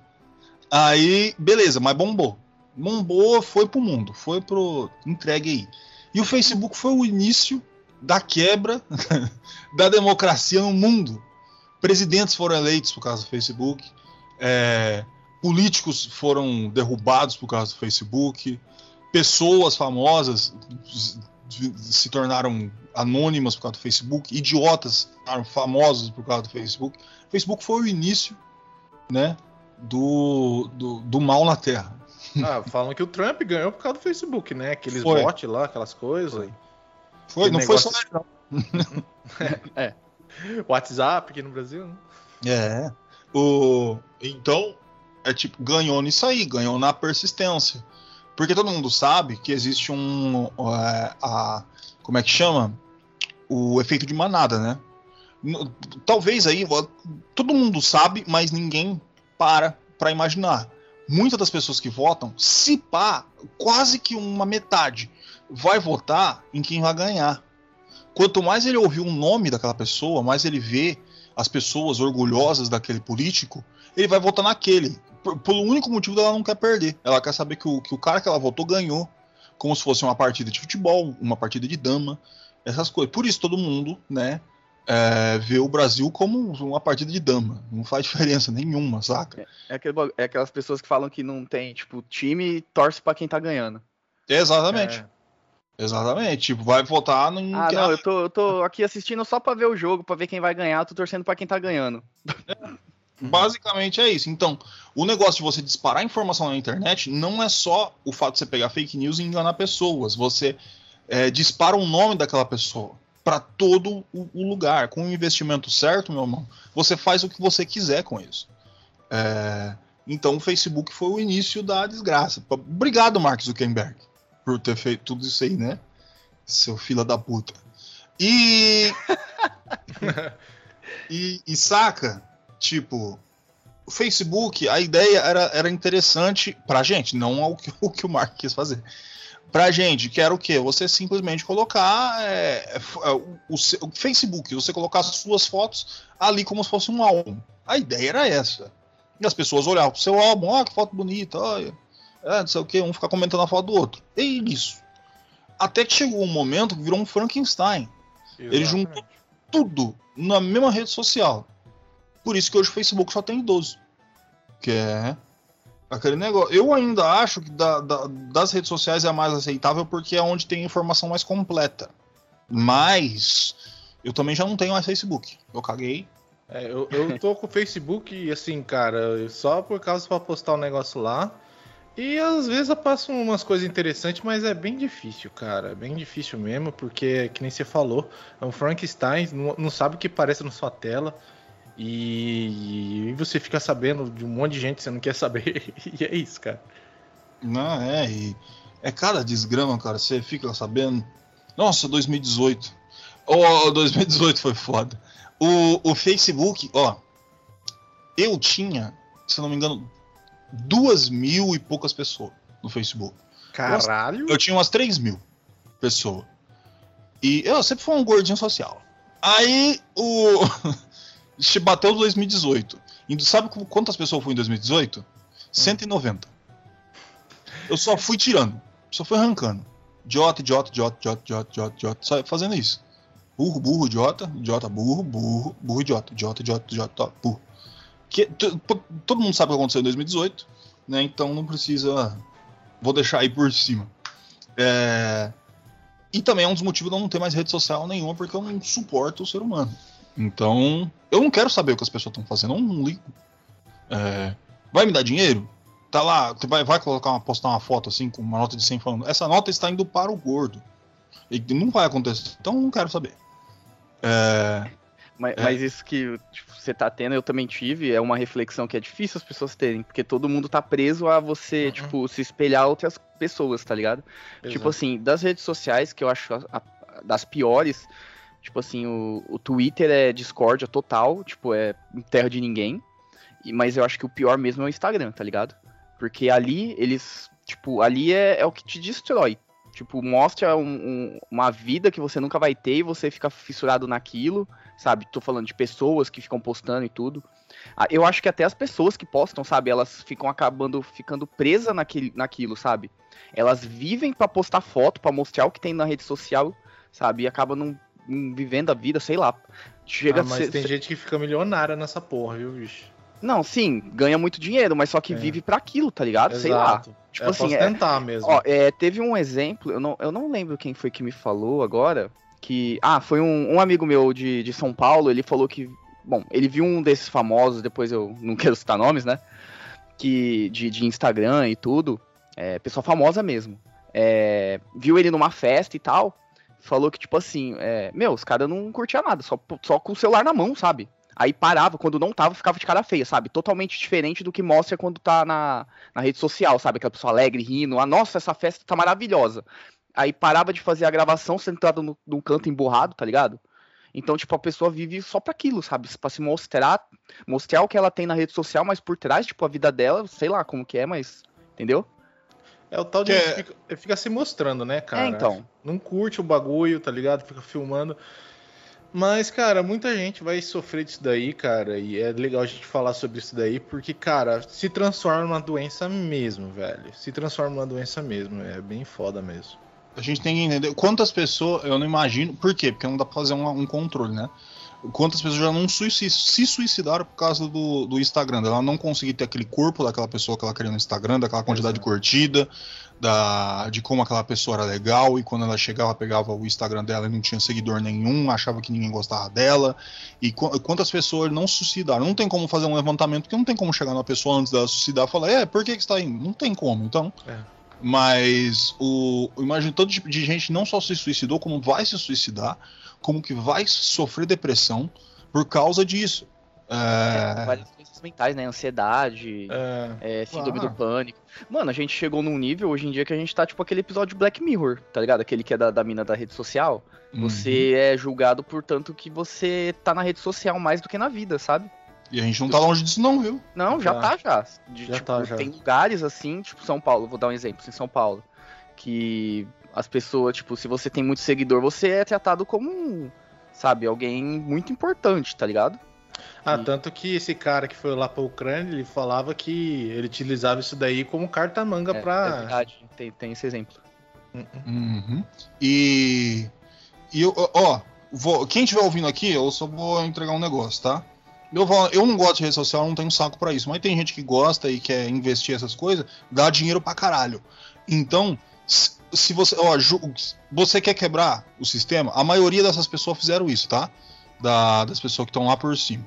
Aí, beleza, mas bombou. Bombou, foi pro mundo, foi pro. entregue aí. E o Facebook foi o início da quebra da democracia no mundo. Presidentes foram eleitos por causa do Facebook, é, políticos foram derrubados por causa do Facebook, pessoas famosas se tornaram anônimas por causa do Facebook, idiotas famosos por causa do Facebook. Facebook foi o início, né, do, do, do mal na Terra. Ah, falam que o Trump ganhou por causa do Facebook, né? Aqueles bots lá, aquelas coisas. Foi, foi não negócio... foi só não. é. WhatsApp aqui no Brasil, né? É. O... Então, é tipo, ganhou nisso aí, ganhou na persistência. Porque todo mundo sabe que existe um. é, a, como é que chama? O efeito de manada, né? Talvez aí, todo mundo sabe, mas ninguém para para imaginar. Muitas das pessoas que votam, se pá, quase que uma metade vai votar em quem vai ganhar. Quanto mais ele ouvir o nome daquela pessoa, mais ele vê as pessoas orgulhosas daquele político, ele vai votar naquele. Pelo único motivo dela não quer perder. Ela quer saber que o, que o cara que ela votou ganhou. Como se fosse uma partida de futebol, uma partida de dama, essas coisas. Por isso todo mundo, né, é, vê o Brasil como uma partida de dama. Não faz diferença nenhuma, saca? É, aquele bagu- é aquelas pessoas que falam que não tem, tipo, time torce pra quem tá ganhando. Exatamente. É. Exatamente. Tipo, vai votar em. Ah, não, eu tô, eu tô aqui assistindo só pra ver o jogo, pra ver quem vai ganhar, tô torcendo pra quem tá ganhando. Basicamente é isso. Então, o negócio de você disparar informação na internet não é só o fato de você pegar fake news e enganar pessoas. Você é, dispara o nome daquela pessoa para todo o, o lugar. Com o investimento certo, meu irmão, você faz o que você quiser com isso. É, então, o Facebook foi o início da desgraça. Obrigado, Mark Zuckerberg, por ter feito tudo isso aí, né? Seu fila da puta. E. e, e saca? Tipo, o Facebook, a ideia era, era interessante pra gente, não o que, o que o Mark quis fazer. Pra gente, que era o quê? Você simplesmente colocar é, é, o, o o Facebook, você colocar as suas fotos ali como se fosse um álbum. A ideia era essa. E as pessoas olhavam pro seu álbum, ó, que foto bonita, olha. É, não sei o que, um ficar comentando a foto do outro. E isso. Até que chegou um momento que virou um Frankenstein Ele juntou- Exatamente. tudo na mesma rede social. Por isso que hoje o Facebook só tem idoso. Que é aquele negócio. Eu ainda acho que da- da- das redes sociais é a mais aceitável porque é onde tem informação mais completa. Mas eu também já não tenho mais Facebook. Eu caguei. É, eu, eu tô com o Facebook e assim, cara, só por causa pra postar um negócio lá. E às vezes eu passo umas coisas interessantes, mas é bem difícil, cara. É bem difícil mesmo, porque, que nem você falou, é um Frankenstein, não, não sabe o que parece na sua tela. E, e você fica sabendo de um monte de gente que você não quer saber. E é isso, cara. Não, é, e é cada desgrama, cara. Você fica sabendo. Nossa, 2018. Ó, 2018 foi foda. O, o Facebook, ó. Eu tinha, se eu não me engano, duas mil e poucas pessoas no Facebook. Caralho. Eu tinha umas 3 mil pessoas. E eu sempre fui um gordinho social. Aí o. Che- Bateu 2018. E sabe qu- quantas pessoas fui em 2018? 190. Eu só fui tirando. Só fui arrancando. Idiota, idiota, idiota, idiota, idiota, idiota, idiota. Só fazendo isso. Burro, burro, idiota, idiota, burro, burro, burro, idiota, idiota, idiota, idiota, burro. Que, todo mundo sabe o que aconteceu em 2018, né? Então não precisa. Vou deixar aí por cima. É, E também é um dos motivos de eu não ter mais rede social nenhuma, porque eu não suporto o ser humano. Então, eu não quero saber o que as pessoas estão fazendo, eu não ligo. É, Vai me dar dinheiro? Tá lá, você vai, vai colocar uma, postar uma foto assim com uma nota de 100 falando, essa nota está indo para o gordo. E não vai acontecer, então eu não quero saber. É, Mas, É. mas isso que tipo, você tá tendo, eu também tive, é uma reflexão que é difícil as pessoas terem, porque todo mundo tá preso a você, Uhum. tipo, se espelhar outras pessoas, tá ligado? Tipo Exato. assim, das redes sociais, que eu acho a- a- das piores, tipo assim, o, o Twitter é discórdia total, tipo, é terra de ninguém. E- mas eu acho que o pior mesmo é o Instagram, tá ligado? Porque ali eles, tipo, ali é, é o que te destrói. Tipo, mostra um- um- uma vida que você nunca vai ter e você fica fissurado naquilo, sabe? Tô falando de pessoas que ficam postando e tudo. Ah, Eu acho que até as pessoas que postam, sabe? Elas ficam acabando ficando presas naquele, naquilo, sabe? Elas vivem pra postar foto, pra mostrar o que tem na rede social, sabe? E acabam não, não vivendo a vida, sei lá. Chega Ah, a mas ser- tem ser- gente que fica milionária nessa porra, viu, bicho? Não, sim, ganha muito dinheiro, mas só que É. vive pra aquilo, tá ligado? Sei lá. Tipo é assim, pra é, tentar mesmo. Ó, é, teve um exemplo, eu não, eu não lembro quem foi que me falou agora, que. Ah, foi um, um amigo meu de, de São Paulo, ele falou que. Bom, ele viu um desses famosos, depois eu não quero citar nomes, né? Que, de, de Instagram e tudo. É, pessoa famosa mesmo. É, viu ele numa festa e tal. Falou que, tipo assim, é, meu, os caras não curtiam nada, só, só com o celular na mão, sabe? Aí parava, quando não tava, ficava de cara feia, sabe? Totalmente diferente do que mostra quando tá na, na rede social, sabe? Aquela pessoa alegre, rindo. Ah, nossa, essa festa tá maravilhosa. Aí parava de fazer a gravação sentado no, num canto emburrado, tá ligado? Então, tipo, a pessoa vive só para aquilo, sabe? Pra se mostrar, mostrar o que ela tem na rede social, mas por trás, tipo, a vida dela, sei lá como que é, mas. Entendeu? É o tal de. Que- Fica, fica se mostrando, né, cara? É, então. Não curte o bagulho, tá ligado? Fica filmando. Mas, cara, muita gente vai sofrer disso daí, cara. E é legal a gente falar sobre isso daí, porque, cara, se transforma numa doença mesmo, velho. Se transforma numa doença mesmo. É bem foda mesmo. A gente tem que entender quantas pessoas, eu não imagino, por quê? Porque não dá pra fazer um, um controle, né? Quantas pessoas já não suici- se suicidaram por causa do, do Instagram, dela não conseguir ter aquele corpo daquela pessoa que ela queria no Instagram, daquela quantidade de curtida, da, de como aquela pessoa era legal, e quando ela chegava, pegava o Instagram dela e não tinha seguidor nenhum, achava que ninguém gostava dela. E qu- quantas pessoas não suicidaram? Não tem como fazer um levantamento, porque não tem como chegar na pessoa antes dela suicidar e falar, é, por que, que você tá indo? Não tem como, então. É. Mas o, eu imagino tanto de, de gente não só se suicidou, como vai se suicidar, como que vai sofrer depressão por causa disso. É, Várias doenças mentais, né? Ansiedade, É, é, síndrome do pânico. Mano, a gente chegou num nível hoje em dia que a gente tá, tipo, aquele episódio de Black Mirror, tá ligado? Aquele que é da, da mina da rede social. uhum. Você é julgado por tanto que você tá na rede social mais do que na vida, sabe? E a gente não tá longe disso, não, viu? Não, já Tá. tá, já. De, Já tipo, tá, já. Tem lugares assim, tipo São Paulo, vou dar um exemplo, em São Paulo, que as pessoas, tipo, se você tem muito seguidor, você é tratado como um, sabe, alguém muito importante, tá ligado? Ah, E- tanto que esse cara que foi lá pra Ucrânia, ele falava que ele utilizava isso daí como carta-manga É, é pra. verdade, tem, tem esse exemplo. Uhum. E. E eu, ó, vou, quem estiver ouvindo aqui, eu só vou entregar um negócio, tá? Eu, eu não gosto de rede social, não tenho saco pra isso, mas tem gente que gosta e quer investir essas coisas, dá dinheiro pra caralho. Então, se, você, ó, você quer quebrar o sistema, a maioria dessas pessoas fizeram isso, tá? Da- das pessoas que estão lá por cima.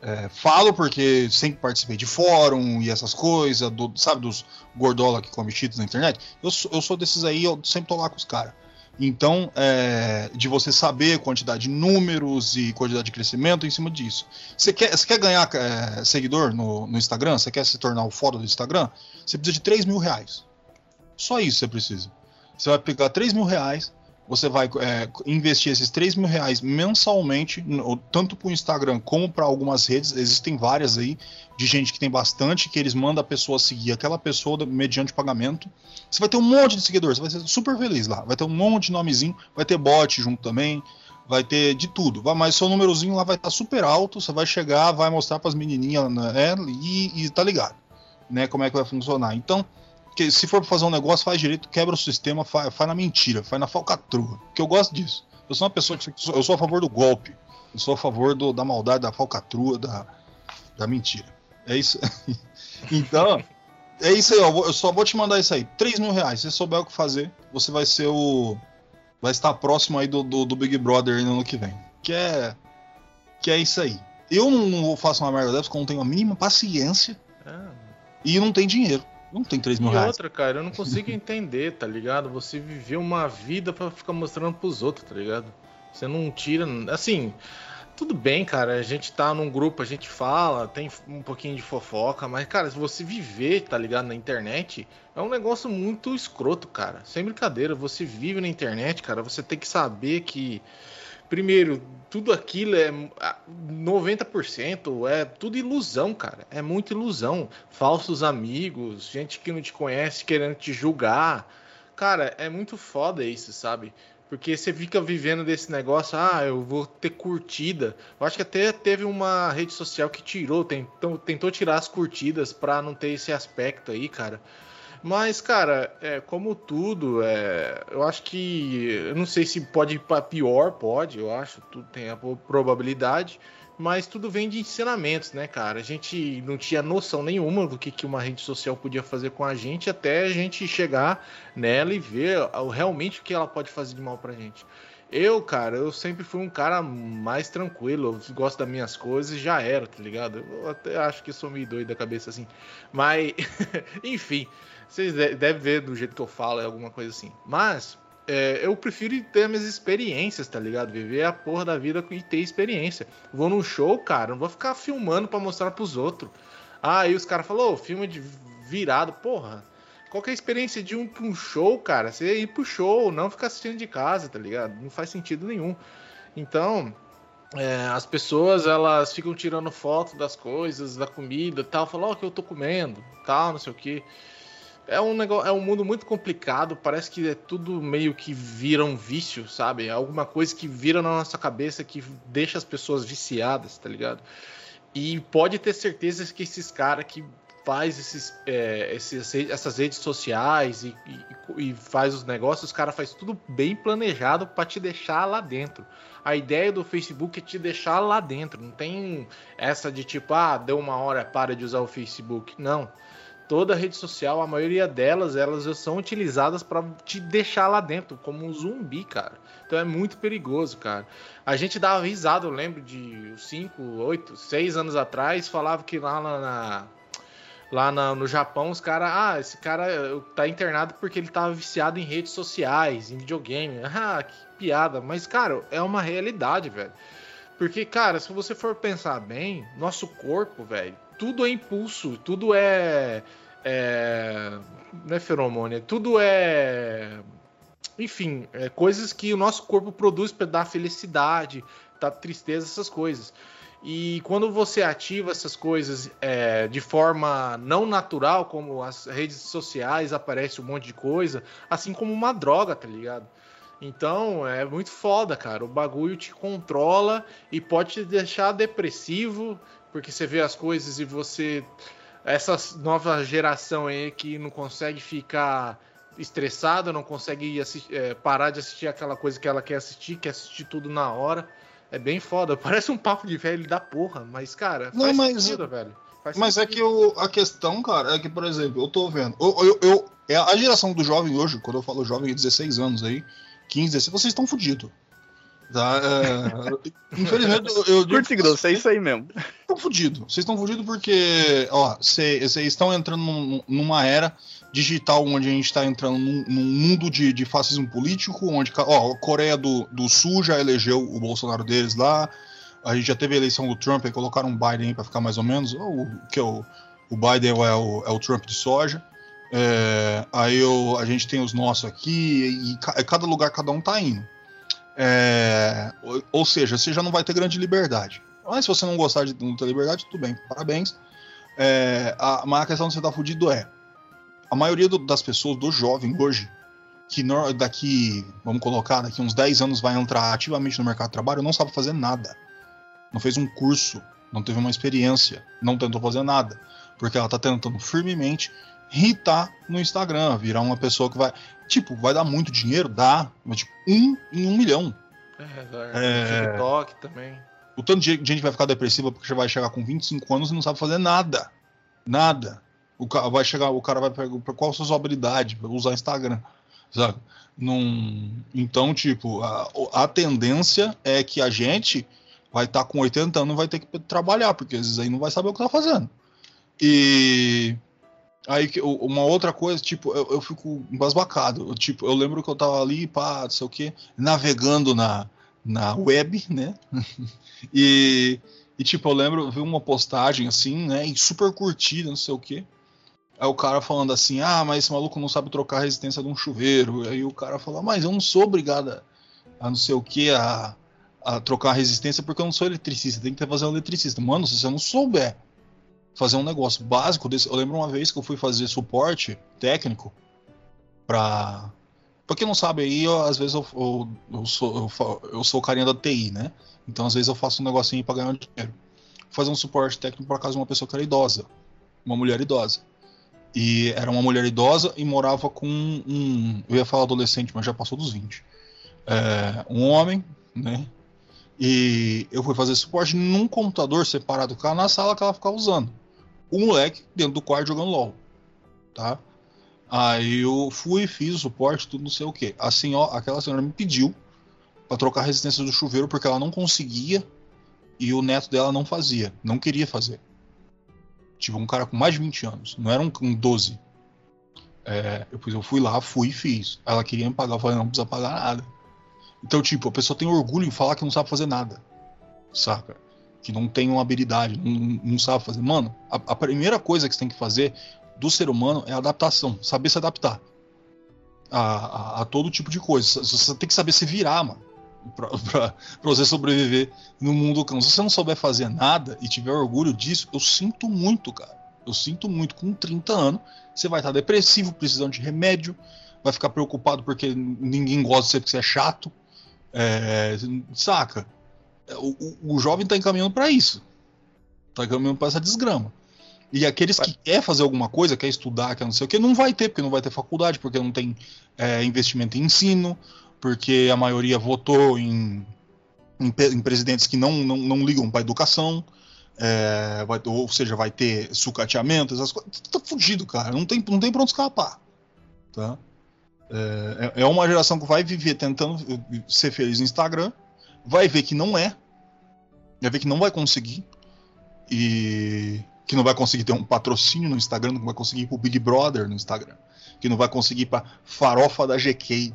É, falo porque sempre participei de fórum e essas coisas, do- sabe, dos gordola que come cheetos na internet. Eu eu sou desses aí, eu sempre tô lá com os caras. Então, é, de você saber quantidade de números e quantidade de crescimento em cima disso. Você quer, você quer ganhar é, seguidor no, no Instagram? Você quer se tornar o foda do Instagram? Você precisa de 3 mil reais. Só isso você precisa. Você vai pegar 3 mil reais, você vai é, investir esses 3 mil reais mensalmente, tanto para o Instagram como para algumas redes. Existem várias aí, de gente que tem bastante, que eles mandam a pessoa seguir aquela pessoa mediante pagamento. Você vai ter um monte de seguidores, vai ser super feliz lá. Vai ter um monte de nomezinho, vai ter bot junto também, vai ter de tudo. Vai, mas seu númerozinho lá vai estar super alto, você vai chegar, vai mostrar para as menininhas né, e, e tá ligado, né? Como é que vai funcionar. Então, que se for fazer um negócio, faz direito, quebra o sistema, faz, faz na mentira, faz na falcatrua. Que eu gosto disso. Eu sou uma pessoa que eu sou a favor do golpe. Eu sou a favor do- da maldade, da falcatrua, da, da mentira. É isso. então, é isso aí, ó. Eu só vou te mandar isso aí. 3 mil reais. Se você souber o que fazer, você vai ser o. Vai estar próximo aí do, do, do Big Brother no ano que vem. Que é. Que é isso aí. Eu não faço uma merda dessa porque eu não tenho a mínima paciência Ah. e não tenho dinheiro. Não tem 3 mil E reais. outra, cara, eu não consigo entender, tá ligado? Você viveu uma vida pra ficar mostrando pros outros, tá ligado? Você não tira. Assim, tudo bem, cara. A gente tá num grupo, a gente fala, tem um pouquinho de fofoca, mas, cara, se você viver, tá ligado, na internet, é um negócio muito escroto, cara. Sem brincadeira, você vive na internet, cara, você tem que saber que. Primeiro, tudo aquilo é ah, 90%, é tudo ilusão, cara. É muita ilusão. Falsos amigos, gente que não te conhece querendo te julgar. Cara, é muito foda isso, sabe? Porque você fica vivendo desse negócio, ah, eu vou ter curtida. Eu acho que até teve uma rede social que tirou, tentou, tentou tirar as curtidas pra não ter esse aspecto aí, cara. Mas, cara, é, como tudo, é, eu acho que. Eu não sei se pode ir pra pior, pode, eu acho, tudo tem a probabilidade. Mas tudo vem de ensinamentos, né, cara? A gente não tinha noção nenhuma do que, que uma rede social podia fazer com a gente até a gente chegar nela e ver realmente o que ela pode fazer de mal pra gente. Eu, cara, eu sempre fui um cara mais tranquilo, eu gosto das minhas coisas e já era, tá ligado? Eu até acho que sou meio doido da cabeça assim. Mas, enfim, vocês de- devem ver do jeito que eu falo, é alguma coisa assim. Mas, é, eu prefiro ter minhas experiências, tá ligado? Viver a porra da vida e ter experiência. Vou num show, cara, não vou ficar filmando para mostrar pros outros. Aí os caras falaram, oh, filme de virado, porra. Qual é a experiência de um, um show, cara? Você ir pro show, não ficar assistindo de casa, tá ligado? Não faz sentido nenhum. Então, é, as pessoas elas ficam tirando foto das coisas, da comida, tal, falam, ó, oh, que eu tô comendo, tal, não sei o que. É um negócio, é um mundo muito complicado, parece que é tudo meio que vira um vício, sabe? É alguma coisa que vira na nossa cabeça que deixa as pessoas viciadas, tá ligado? E pode ter certeza que esses caras que faz esses, é, esses, essas redes sociais e, e, e, faz os negócios, os caras faz tudo bem planejado para te deixar lá dentro. A ideia do Facebook é te deixar lá dentro. Não tem essa de tipo, ah, deu uma hora, para de usar o Facebook. Não toda rede social, a maioria delas, elas são utilizadas para te deixar lá dentro, como um zumbi, cara. Então é muito perigoso, cara. A gente dava risada, eu lembro de 5, 8, 6 anos atrás, falava que lá na, lá na, no Japão os caras, ah, esse cara tá internado porque ele tava viciado em redes sociais, em videogame. Ah, que piada. Mas, cara, é uma realidade, velho. Porque, cara, se você for pensar bem, nosso corpo, velho, tudo é impulso, tudo é. é não é feromônio, tudo é. Enfim, é coisas que o nosso corpo produz para dar felicidade, dar tristeza, essas coisas. E quando você ativa essas coisas é, de forma não natural, como as redes sociais, aparece um monte de coisa, assim como uma droga, tá ligado? Então é muito foda, cara. O bagulho te controla e pode te deixar depressivo, porque você vê as coisas e você. Essa nova geração aí que não consegue ficar estressada, não consegue assistir, é, parar de assistir aquela coisa que ela quer assistir, quer assistir tudo na hora. É bem foda. Parece um papo de velho da porra, mas, cara, não, mas, sentido, velho. Faz mas é sentido. é que eu, a questão, cara, é que, por exemplo, eu tô vendo. Eu, eu, eu, é a geração do jovem hoje, quando eu falo jovem, 16 anos aí, 15, 16, vocês estão fodidos. Tá? É, infelizmente, eu, eu Curto e grosso, é isso aí mesmo. Estão fodidos. Vocês estão fodidos porque, ó, vocês estão entrando num, numa era digital onde a gente está entrando num, num, mundo de, de fascismo político, onde, ó, a Coreia do, do Sul já elegeu o Bolsonaro deles lá, a gente já teve a eleição do Trump e colocaram um Biden para ficar mais ou menos, o, que é o, o Biden é o, é o Trump de soja. É, aí eu, a gente tem os nossos aqui, e cada lugar cada um tá indo. É, ou, ou, seja, você já não vai ter grande liberdade. Mas se você não gostar de não ter liberdade, tudo bem, parabéns. É, a, mas a questão de você estar tá fudido é: a maioria do, das pessoas, do jovem hoje, que no, daqui, vamos colocar, daqui uns 10 anos vai entrar ativamente no mercado de trabalho, não sabe fazer nada. Não fez um curso, não teve uma experiência, não tentou fazer nada. Porque ela está tentando firmemente irritar no Instagram, virar uma pessoa que vai. Tipo, vai dar muito dinheiro? Dá. Mas tipo, um em um milhão. É, é... TikTok também. O tanto de gente vai ficar depressiva porque já vai chegar com 25 anos e não sabe fazer nada. Nada. O cara vai chegar, o cara vai perguntar qual a sua habilidade para usar Instagram. Sabe? Num, então, tipo, a, a tendência é que a gente vai estar tá com 80 anos e vai ter que trabalhar, porque às vezes aí não vai saber o que tá fazendo. E Aí uma outra coisa, tipo, eu, eu fico embasbacado. Eu, tipo, eu lembro que eu tava ali, pá, não sei o quê, navegando na, na web, né? e, e, tipo, eu lembro, eu vi uma postagem assim, né? E super curtida, não sei o quê. Aí o cara falando assim, ah, mas esse maluco não sabe trocar a resistência de um chuveiro. Aí o cara falou, mas eu não sou obrigado a, a não sei o que, a, a trocar a resistência porque eu não sou eletricista. Tem que fazer um eletricista. Mano, se você não souber fazer um negócio básico desse. Eu lembro uma vez que eu fui fazer suporte técnico para Pra quem não sabe aí, eu, às vezes eu, eu, eu, sou, eu, eu sou carinha da TI, né? Então às vezes eu faço um negocinho pra ganhar dinheiro. Fazer um suporte técnico para casa de uma pessoa que era idosa. Uma mulher idosa. E era uma mulher idosa e morava com um. Eu ia falar adolescente, mas já passou dos 20. É, um homem, né? E eu fui fazer suporte num computador separado com ela na sala que ela ficava usando o moleque dentro do quarto jogando LOL. Tá? Aí eu fui, fiz o suporte, tudo não sei o que. Assim, ó, aquela senhora me pediu para trocar a resistência do chuveiro porque ela não conseguia e o neto dela não fazia, não queria fazer. Tipo, um cara com mais de 20 anos, não era um, um 12. É, depois eu fui lá, fui e fiz. Ela queria me pagar, eu falei, não precisa pagar nada. Então, tipo, a pessoa tem orgulho em falar que não sabe fazer nada. Saca? Que não tem uma habilidade, não, não sabe fazer. Mano, a, a primeira coisa que você tem que fazer do ser humano é adaptação, saber se adaptar a, a, a todo tipo de coisa. Você tem que saber se virar, mano, pra você sobreviver no mundo cão. Se você não souber fazer nada e tiver orgulho disso, eu sinto muito, cara. Eu sinto muito. Com 30 anos, você vai estar depressivo, precisando de remédio, vai ficar preocupado porque ninguém gosta de você porque você é chato. É, saca? O, o, jovem tá encaminhando para isso. Tá encaminhando para essa desgrama. E aqueles que quer fazer alguma coisa, quer estudar, quer não sei o que, não vai ter, porque não vai ter faculdade, porque não tem é, investimento em ensino, porque a maioria votou em, em, em presidentes que não, não, não ligam para educação, é, vai, ou seja, vai ter sucateamento, essas coisas. Tá fugido, cara. Não tem, não tem pra onde escapar. Tá? É, é, é uma geração que vai viver tentando ser feliz no Instagram, vai ver que não é, vai ver que não vai conseguir, e que não vai conseguir ter um patrocínio no Instagram, não vai conseguir ir pro Big Brother no Instagram, que não vai conseguir ir pra farofa da GK,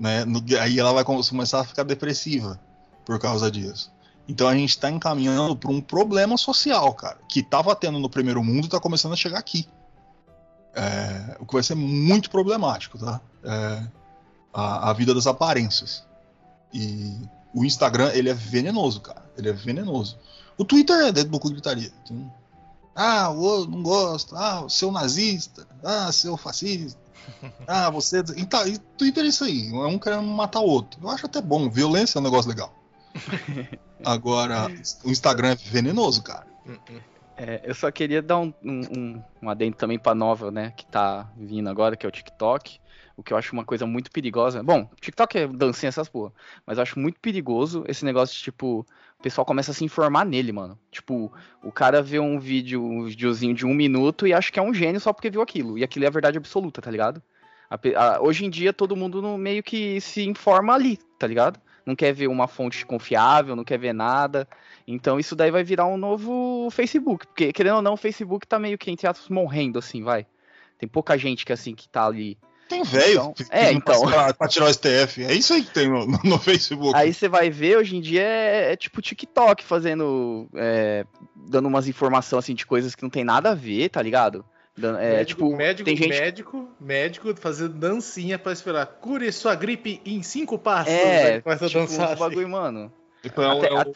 né? No, aí ela vai começar a ficar depressiva por causa disso. Então a gente está encaminhando para um problema social, cara, que estava tendo no primeiro mundo está começando a chegar aqui. É, o que vai ser muito problemático, tá? É, a, a, vida das aparências. E o Instagram, ele é venenoso, cara. Ele é venenoso. O Twitter é dentro do cu de gritaria. Então, ah, o outro não gosta. Ah, seu nazista. Ah, seu fascista. Ah, você. Então, e Twitter é isso aí. É um querendo matar o outro. Eu acho até bom. Violência é um negócio legal. Agora, o Instagram é venenoso, cara. É, eu só queria dar um, um, um adendo também pra nova, né? Que tá vindo agora, que é o TikTok. O que eu acho uma coisa muito perigosa. Bom, TikTok é dancinha essas porra. Mas eu acho muito perigoso esse negócio de, tipo, o pessoal começa a se informar nele, mano. Tipo, o cara vê um vídeo, um videozinho de um minuto e acha que é um gênio só porque viu aquilo. E aquilo é a verdade absoluta, tá ligado? A, a, hoje em dia todo mundo no, meio que se informa ali, tá ligado? Não quer ver uma fonte confiável, não quer ver nada. Então isso daí vai virar um novo Facebook. Porque, querendo ou não, o Facebook tá meio que, entre aspas, morrendo, assim, vai. Tem pouca gente que, assim, que tá ali tem velho então, é, então. Pra, pra, tirar o STF. É isso aí que tem no, no, Facebook. Aí você vai ver, hoje em dia é, é tipo TikTok fazendo. É, dando umas informações assim de coisas que não tem nada a ver, tá ligado? É, médico, tipo, médico, tem gente... médico, médico fazendo dancinha pra esperar. Cure sua gripe em cinco passos. É, começa tipo, a dançar. Assim. bagulho, mano. Tipo, é, Até, é,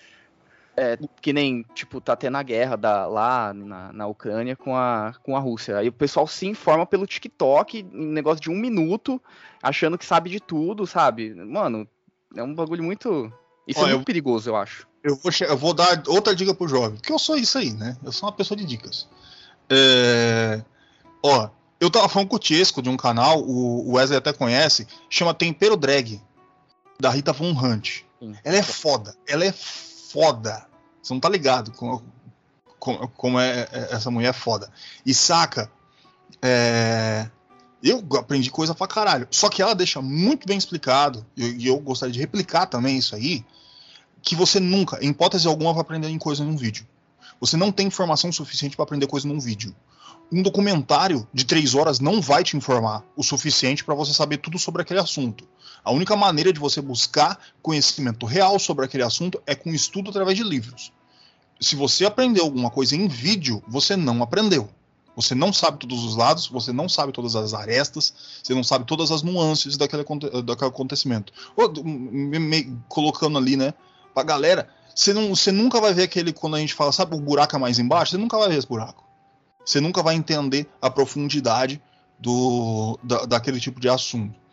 é, que nem, tipo, tá tendo a guerra da, lá na, na Ucrânia com a, com a Rússia. Aí o pessoal se informa pelo TikTok, um negócio de um minuto, achando que sabe de tudo, sabe? Mano, é um bagulho muito. Isso é muito eu, perigoso, eu acho. Eu vou, eu vou dar outra dica pro jovem, que eu sou isso aí, né? Eu sou uma pessoa de dicas. É... Ó, eu tava falando com o Tiesco de um canal, o Wesley até conhece, chama Tempero Drag, da Rita Von Hunt. Ela é foda, ela é foda. Você não tá ligado como, como, como é, é, essa mulher é foda. E saca, é, eu aprendi coisa pra caralho. Só que ela deixa muito bem explicado, e eu, eu gostaria de replicar também isso aí, que você nunca, em hipótese alguma, vai aprender em coisa num vídeo. Você não tem informação suficiente para aprender coisa num vídeo. Um documentário de três horas não vai te informar o suficiente para você saber tudo sobre aquele assunto. A única maneira de você buscar conhecimento real sobre aquele assunto é com estudo através de livros. Se você aprendeu alguma coisa em vídeo, você não aprendeu. Você não sabe todos os lados, você não sabe todas as arestas, você não sabe todas as nuances daquele, daquele acontecimento. Ou, me, me, colocando ali, né, pra galera, você, não, você nunca vai ver aquele, quando a gente fala, sabe, o buraco é mais embaixo, você nunca vai ver esse buraco. Você nunca vai entender a profundidade do, da, daquele tipo de assunto.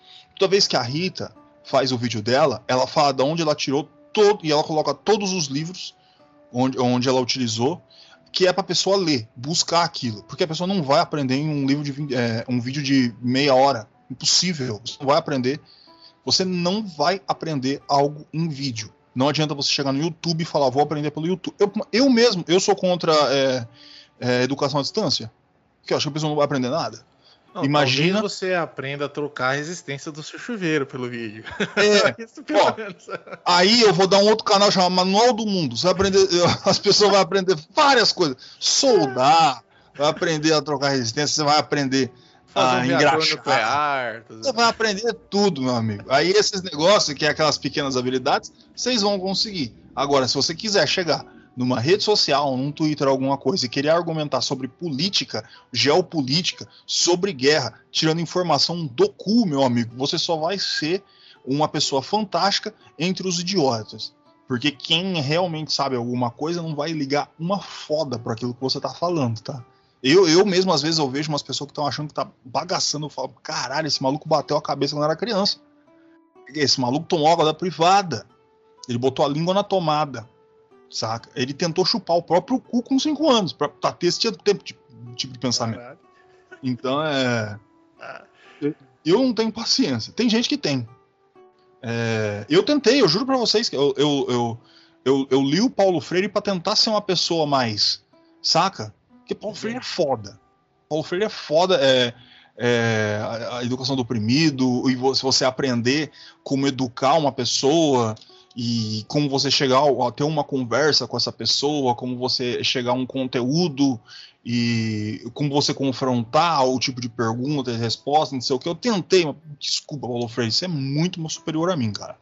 Toda vez que a Rita faz o vídeo dela, ela fala de onde ela tirou todo e ela coloca todos os livros onde, onde ela utilizou, que é para a pessoa ler, buscar aquilo, porque a pessoa não vai aprender em um livro de é, um vídeo de meia hora, impossível. Você não vai aprender. Você não vai aprender algo em vídeo. Não adianta você chegar no YouTube e falar, vou aprender pelo YouTube. Eu, eu mesmo, eu sou contra é, é, educação à distância, porque eu acho que a pessoa não vai aprender nada. Não, Imagina você aprenda a trocar a resistência do seu chuveiro pelo vídeo. É, Isso, ó, aí eu vou dar um outro canal chamado Manual do Mundo. Você vai aprender, as pessoas vão aprender várias coisas. Soldar, vai aprender a trocar resistência, você vai aprender Fazer um reator engraxar. nuclear. tudo. Você vai aprender tudo, meu amigo. Aí esses negócios, que é aquelas pequenas habilidades, vocês vão conseguir. Agora, se você quiser chegar numa rede social, num Twitter, alguma coisa, e querer argumentar sobre política, geopolítica, sobre guerra, tirando informação do cu, meu amigo, você só vai ser uma pessoa fantástica entre os idiotas. Porque quem realmente sabe alguma coisa não vai ligar uma foda para aquilo que você tá falando, tá? Eu, eu mesmo, às vezes, eu vejo umas pessoas que estão achando que tá bagaçando. Eu falo, caralho, esse maluco bateu a cabeça quando era criança. Esse maluco tomou água da privada. Ele botou a língua na tomada. Saca? Ele tentou chupar o próprio cu com 5 anos. Pra, pra ter esse tipo de, tipo de pensamento. Caralho. Então é. Ah. Eu não tenho paciência. Tem gente que tem. É, eu tentei, eu juro pra vocês que eu, eu, eu, eu, eu li o Paulo Freire pra tentar ser uma pessoa mais. Saca? Porque Paulo Freire é foda. Paulo Freire é foda. É, é, a, a educação do oprimido, e se você aprender como educar uma pessoa e como você chegar a ter uma conversa com essa pessoa, como você chegar a um conteúdo e como você confrontar o tipo de pergunta e resposta, não sei o que. Eu tentei, mas desculpa, Paulo Freire, você é muito superior a mim, cara.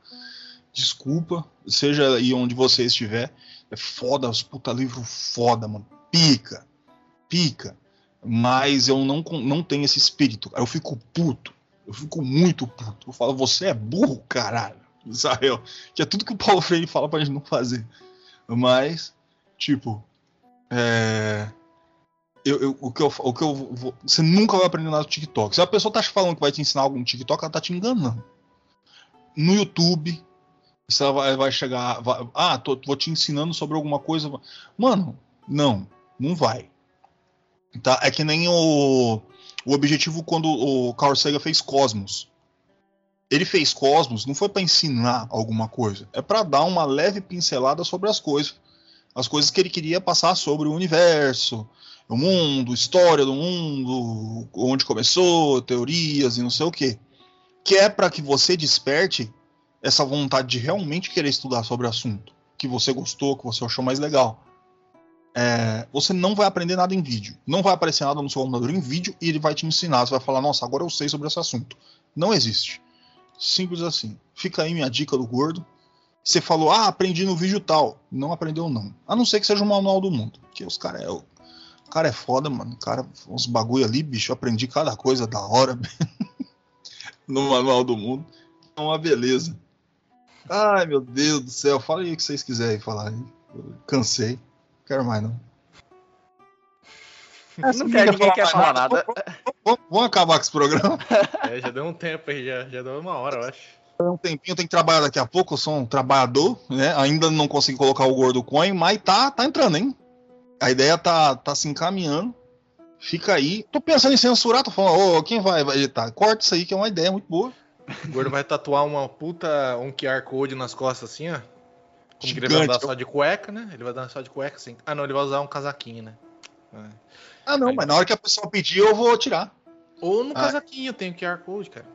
Desculpa, seja aí onde você estiver. É foda, os puta livro foda, mano. Pica, pica. Mas eu não, não tenho esse espírito. Eu fico puto. Eu fico muito puto. Eu falo, você é burro, caralho. Israel. Que é tudo que o Paulo Freire fala pra gente não fazer. Mas, tipo, é. Eu, eu- o que eu, o que eu vou- você nunca vai aprender nada do TikTok. Se a pessoa tá te falando que vai te ensinar algo no TikTok, ela tá te enganando. No YouTube, você vai, vai chegar, vai- ah, tô, vou te ensinando sobre alguma coisa. Mano, não, não vai. Tá? É que nem o, o objetivo quando o Carl Sagan fez Cosmos. Ele fez Cosmos não foi para ensinar alguma coisa, é para dar uma leve pincelada sobre as coisas, as coisas que ele queria passar sobre o universo, o mundo, história do mundo, onde começou, teorias e não sei o que. Que é para que você desperte essa vontade de realmente querer estudar sobre o assunto, que você gostou, que você achou mais legal. É, você não vai aprender nada em vídeo. Não vai aparecer nada no seu computador em vídeo e ele vai te ensinar. Você vai falar, nossa, agora eu sei sobre esse assunto. Não existe. Simples assim. Fica aí minha dica do gordo. Você falou, ah, aprendi no vídeo tal. Não aprendeu, não. A não ser que seja o manual do mundo. Porque os caras é. O cara é foda, mano. O cara, uns bagulho ali, bicho. Eu aprendi cada coisa da hora no manual do mundo. É uma beleza. Ai, meu Deus do céu. Fala aí o que vocês quiserem falar. Eu cansei. Não quero mais, não. Não quer, ninguém quer falar nada. Vamos, acabar com esse programa. É, já deu um tempo aí, já, já deu uma hora, eu acho. um tempinho, eu tenho que trabalhar daqui a pouco, eu sou um trabalhador, né? Ainda não consegui colocar o gordo coin, mas tá, tá entrando, hein? A ideia tá, tá se encaminhando. Fica aí. Tô pensando em censurar, tô falando, ô, quem vai, vai editar? Corta isso aí, que é uma ideia muito boa. O gordo vai tatuar uma puta, um QR Code nas costas assim, ó. Como que ele vai andar só de cueca, né? Ele vai andar só de cueca assim. Ah, não, ele vai usar um casaquinho, né? É. Ah, não, mas na hora que a pessoa pedir, eu vou tirar. Ou no Ah. casaquinho tem o QR Code, cara.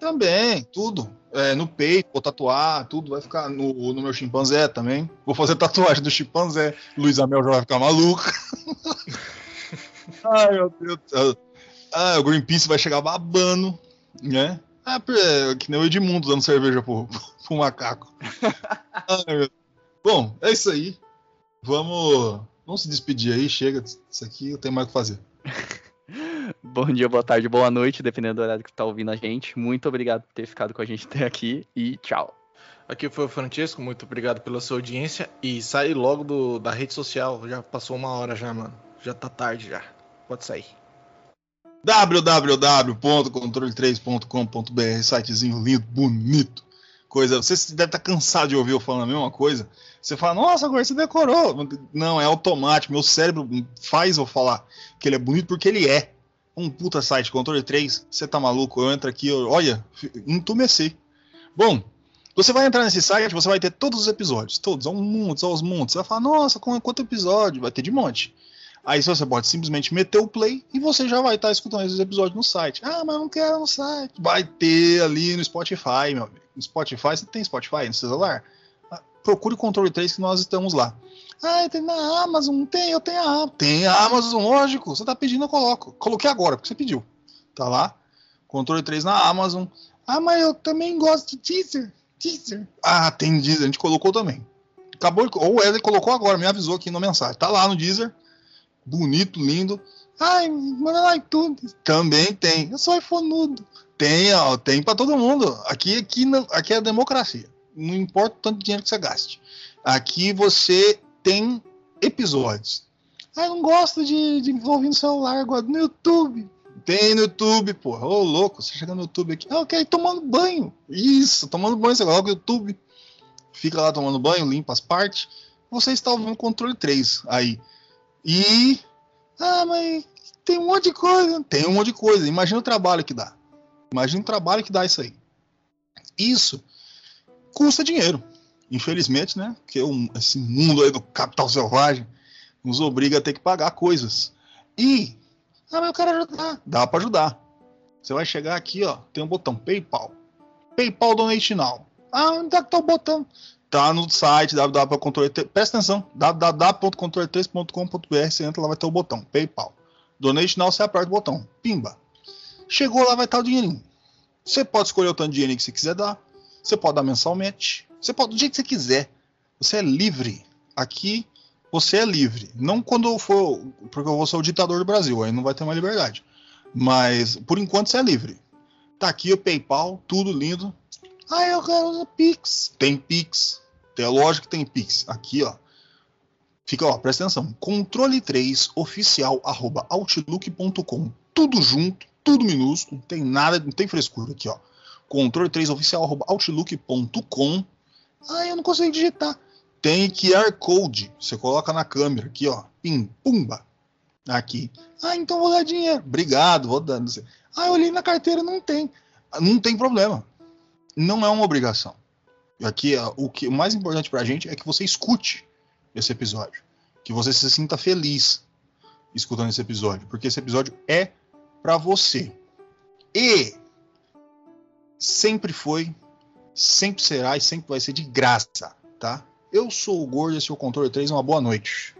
Também, tudo. É, no peito, vou tatuar, tudo vai ficar no, no meu chimpanzé também. Vou fazer tatuagem do chimpanzé. Luiz Amel já vai ficar maluco. Ai, meu Deus do céu. Ah, o Greenpeace vai chegar babando, né? Ah, é, que nem o Edmundo dando cerveja pro, pro macaco. Ai, Bom, é isso aí. Vamos, vamos se despedir aí. Chega disso aqui, eu tenho mais o que fazer. Bom dia, boa tarde, boa noite, dependendo do horário que tá ouvindo a gente. Muito obrigado por ter ficado com a gente até aqui e tchau. Aqui foi o Francesco, muito obrigado pela sua audiência. E sai logo do, da rede social, já passou uma hora já, mano. Já tá tarde já. Pode sair. www.controle3.com.br, sitezinho lindo, bonito. Coisa, você deve estar cansado de ouvir eu falando a mesma coisa. Você fala, nossa, agora você decorou. Não, é automático. Meu cérebro faz eu falar que ele é bonito porque ele é. Um puta site, controle 3, você tá maluco? Eu entro aqui, eu, olha, entumeci. Bom, você vai entrar nesse site, você vai ter todos os episódios, todos, aos montes, aos montes. Você vai falar, nossa, quanto episódio? Vai ter de monte. Aí você pode simplesmente meter o play e você já vai estar escutando esses episódios no site. Ah, mas não quero no site. Vai ter ali no Spotify, meu amigo. No Spotify, você tem Spotify no seu celular? Procure o controle 3 que nós estamos lá. Ah, tem na Amazon, tem, eu tenho a Amazon. Tem a Amazon, lógico. Você tá pedindo, eu coloco. Coloquei agora, porque você pediu. Tá lá. Controle 3 na Amazon. Ah, mas eu também gosto de teaser. Teaser. Ah, tem Deezer, a gente colocou também. Acabou, ou Wesley colocou agora, me avisou aqui na mensagem. Tá lá no Deezer. Bonito, lindo. Ai, manda lá iTunes. Também tem. Eu sou iPhoneudo. Tem, ó, tem para todo mundo. Aqui, aqui, aqui é democracia. Não importa o tanto de dinheiro que você gaste. Aqui você tem episódios. Ah, eu não gosto de, de ouvir no celular agora, no YouTube. Tem no YouTube, porra. Ô, louco, você chega no YouTube aqui. Ah, eu quero ir tomando banho. Isso, tomando banho, você coloca o YouTube. Fica lá tomando banho, limpa as partes. Você está ouvindo o controle 3 aí. E. Ah, mas tem um monte de coisa. Tem um monte de coisa. Imagina o trabalho que dá. Imagina o trabalho que dá isso aí. Isso custa dinheiro. Infelizmente, né? Porque esse mundo aí do capital selvagem nos obriga a ter que pagar coisas. E, ah, mas eu quero ajudar. Dá para ajudar. Você vai chegar aqui, ó, tem um botão PayPal. PayPal Donate Now. Ah, onde é que tá o botão? Tá no site www.controle Presta atenção, www.controle3.com.br. Você entra lá, vai ter o botão PayPal. Donate Now, você aperta o botão. Pimba. Chegou lá, vai estar o dinheirinho. Você pode escolher o tanto de dinheiro que você quiser dar. Você pode dar mensalmente. Você pode do jeito que você quiser. Você é livre. Aqui você é livre. Não quando eu for. Porque eu vou ser o ditador do Brasil, aí não vai ter mais liberdade. Mas por enquanto você é livre. Tá aqui o PayPal, tudo lindo. Ah, eu quero Pix. Tem Pix. Tem lógico que tem Pix. Aqui, ó. Fica, ó, presta atenção. Controle 3 oficial arroba outlook.com. Tudo junto, tudo minúsculo. Não tem nada, não tem frescura aqui, ó. Controle 3 oficial arroba outlook.com. Ah, eu não consigo digitar. Tem QR Code. Você coloca na câmera aqui, ó. Pim, pumba. Aqui. Ah, então vou dar dinheiro. Obrigado, vou dando. Ah, eu olhei na carteira, não tem. Não tem problema. Não é uma obrigação. Aqui, o que o mais importante pra gente é que você escute esse episódio. Que você se sinta feliz escutando esse episódio. Porque esse episódio é para você. E sempre foi, sempre será e sempre vai ser de graça, tá? Eu sou o Gordo, esse é o Controle 3, uma boa noite.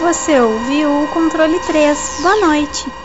Você ouviu o Controle 3. Boa noite.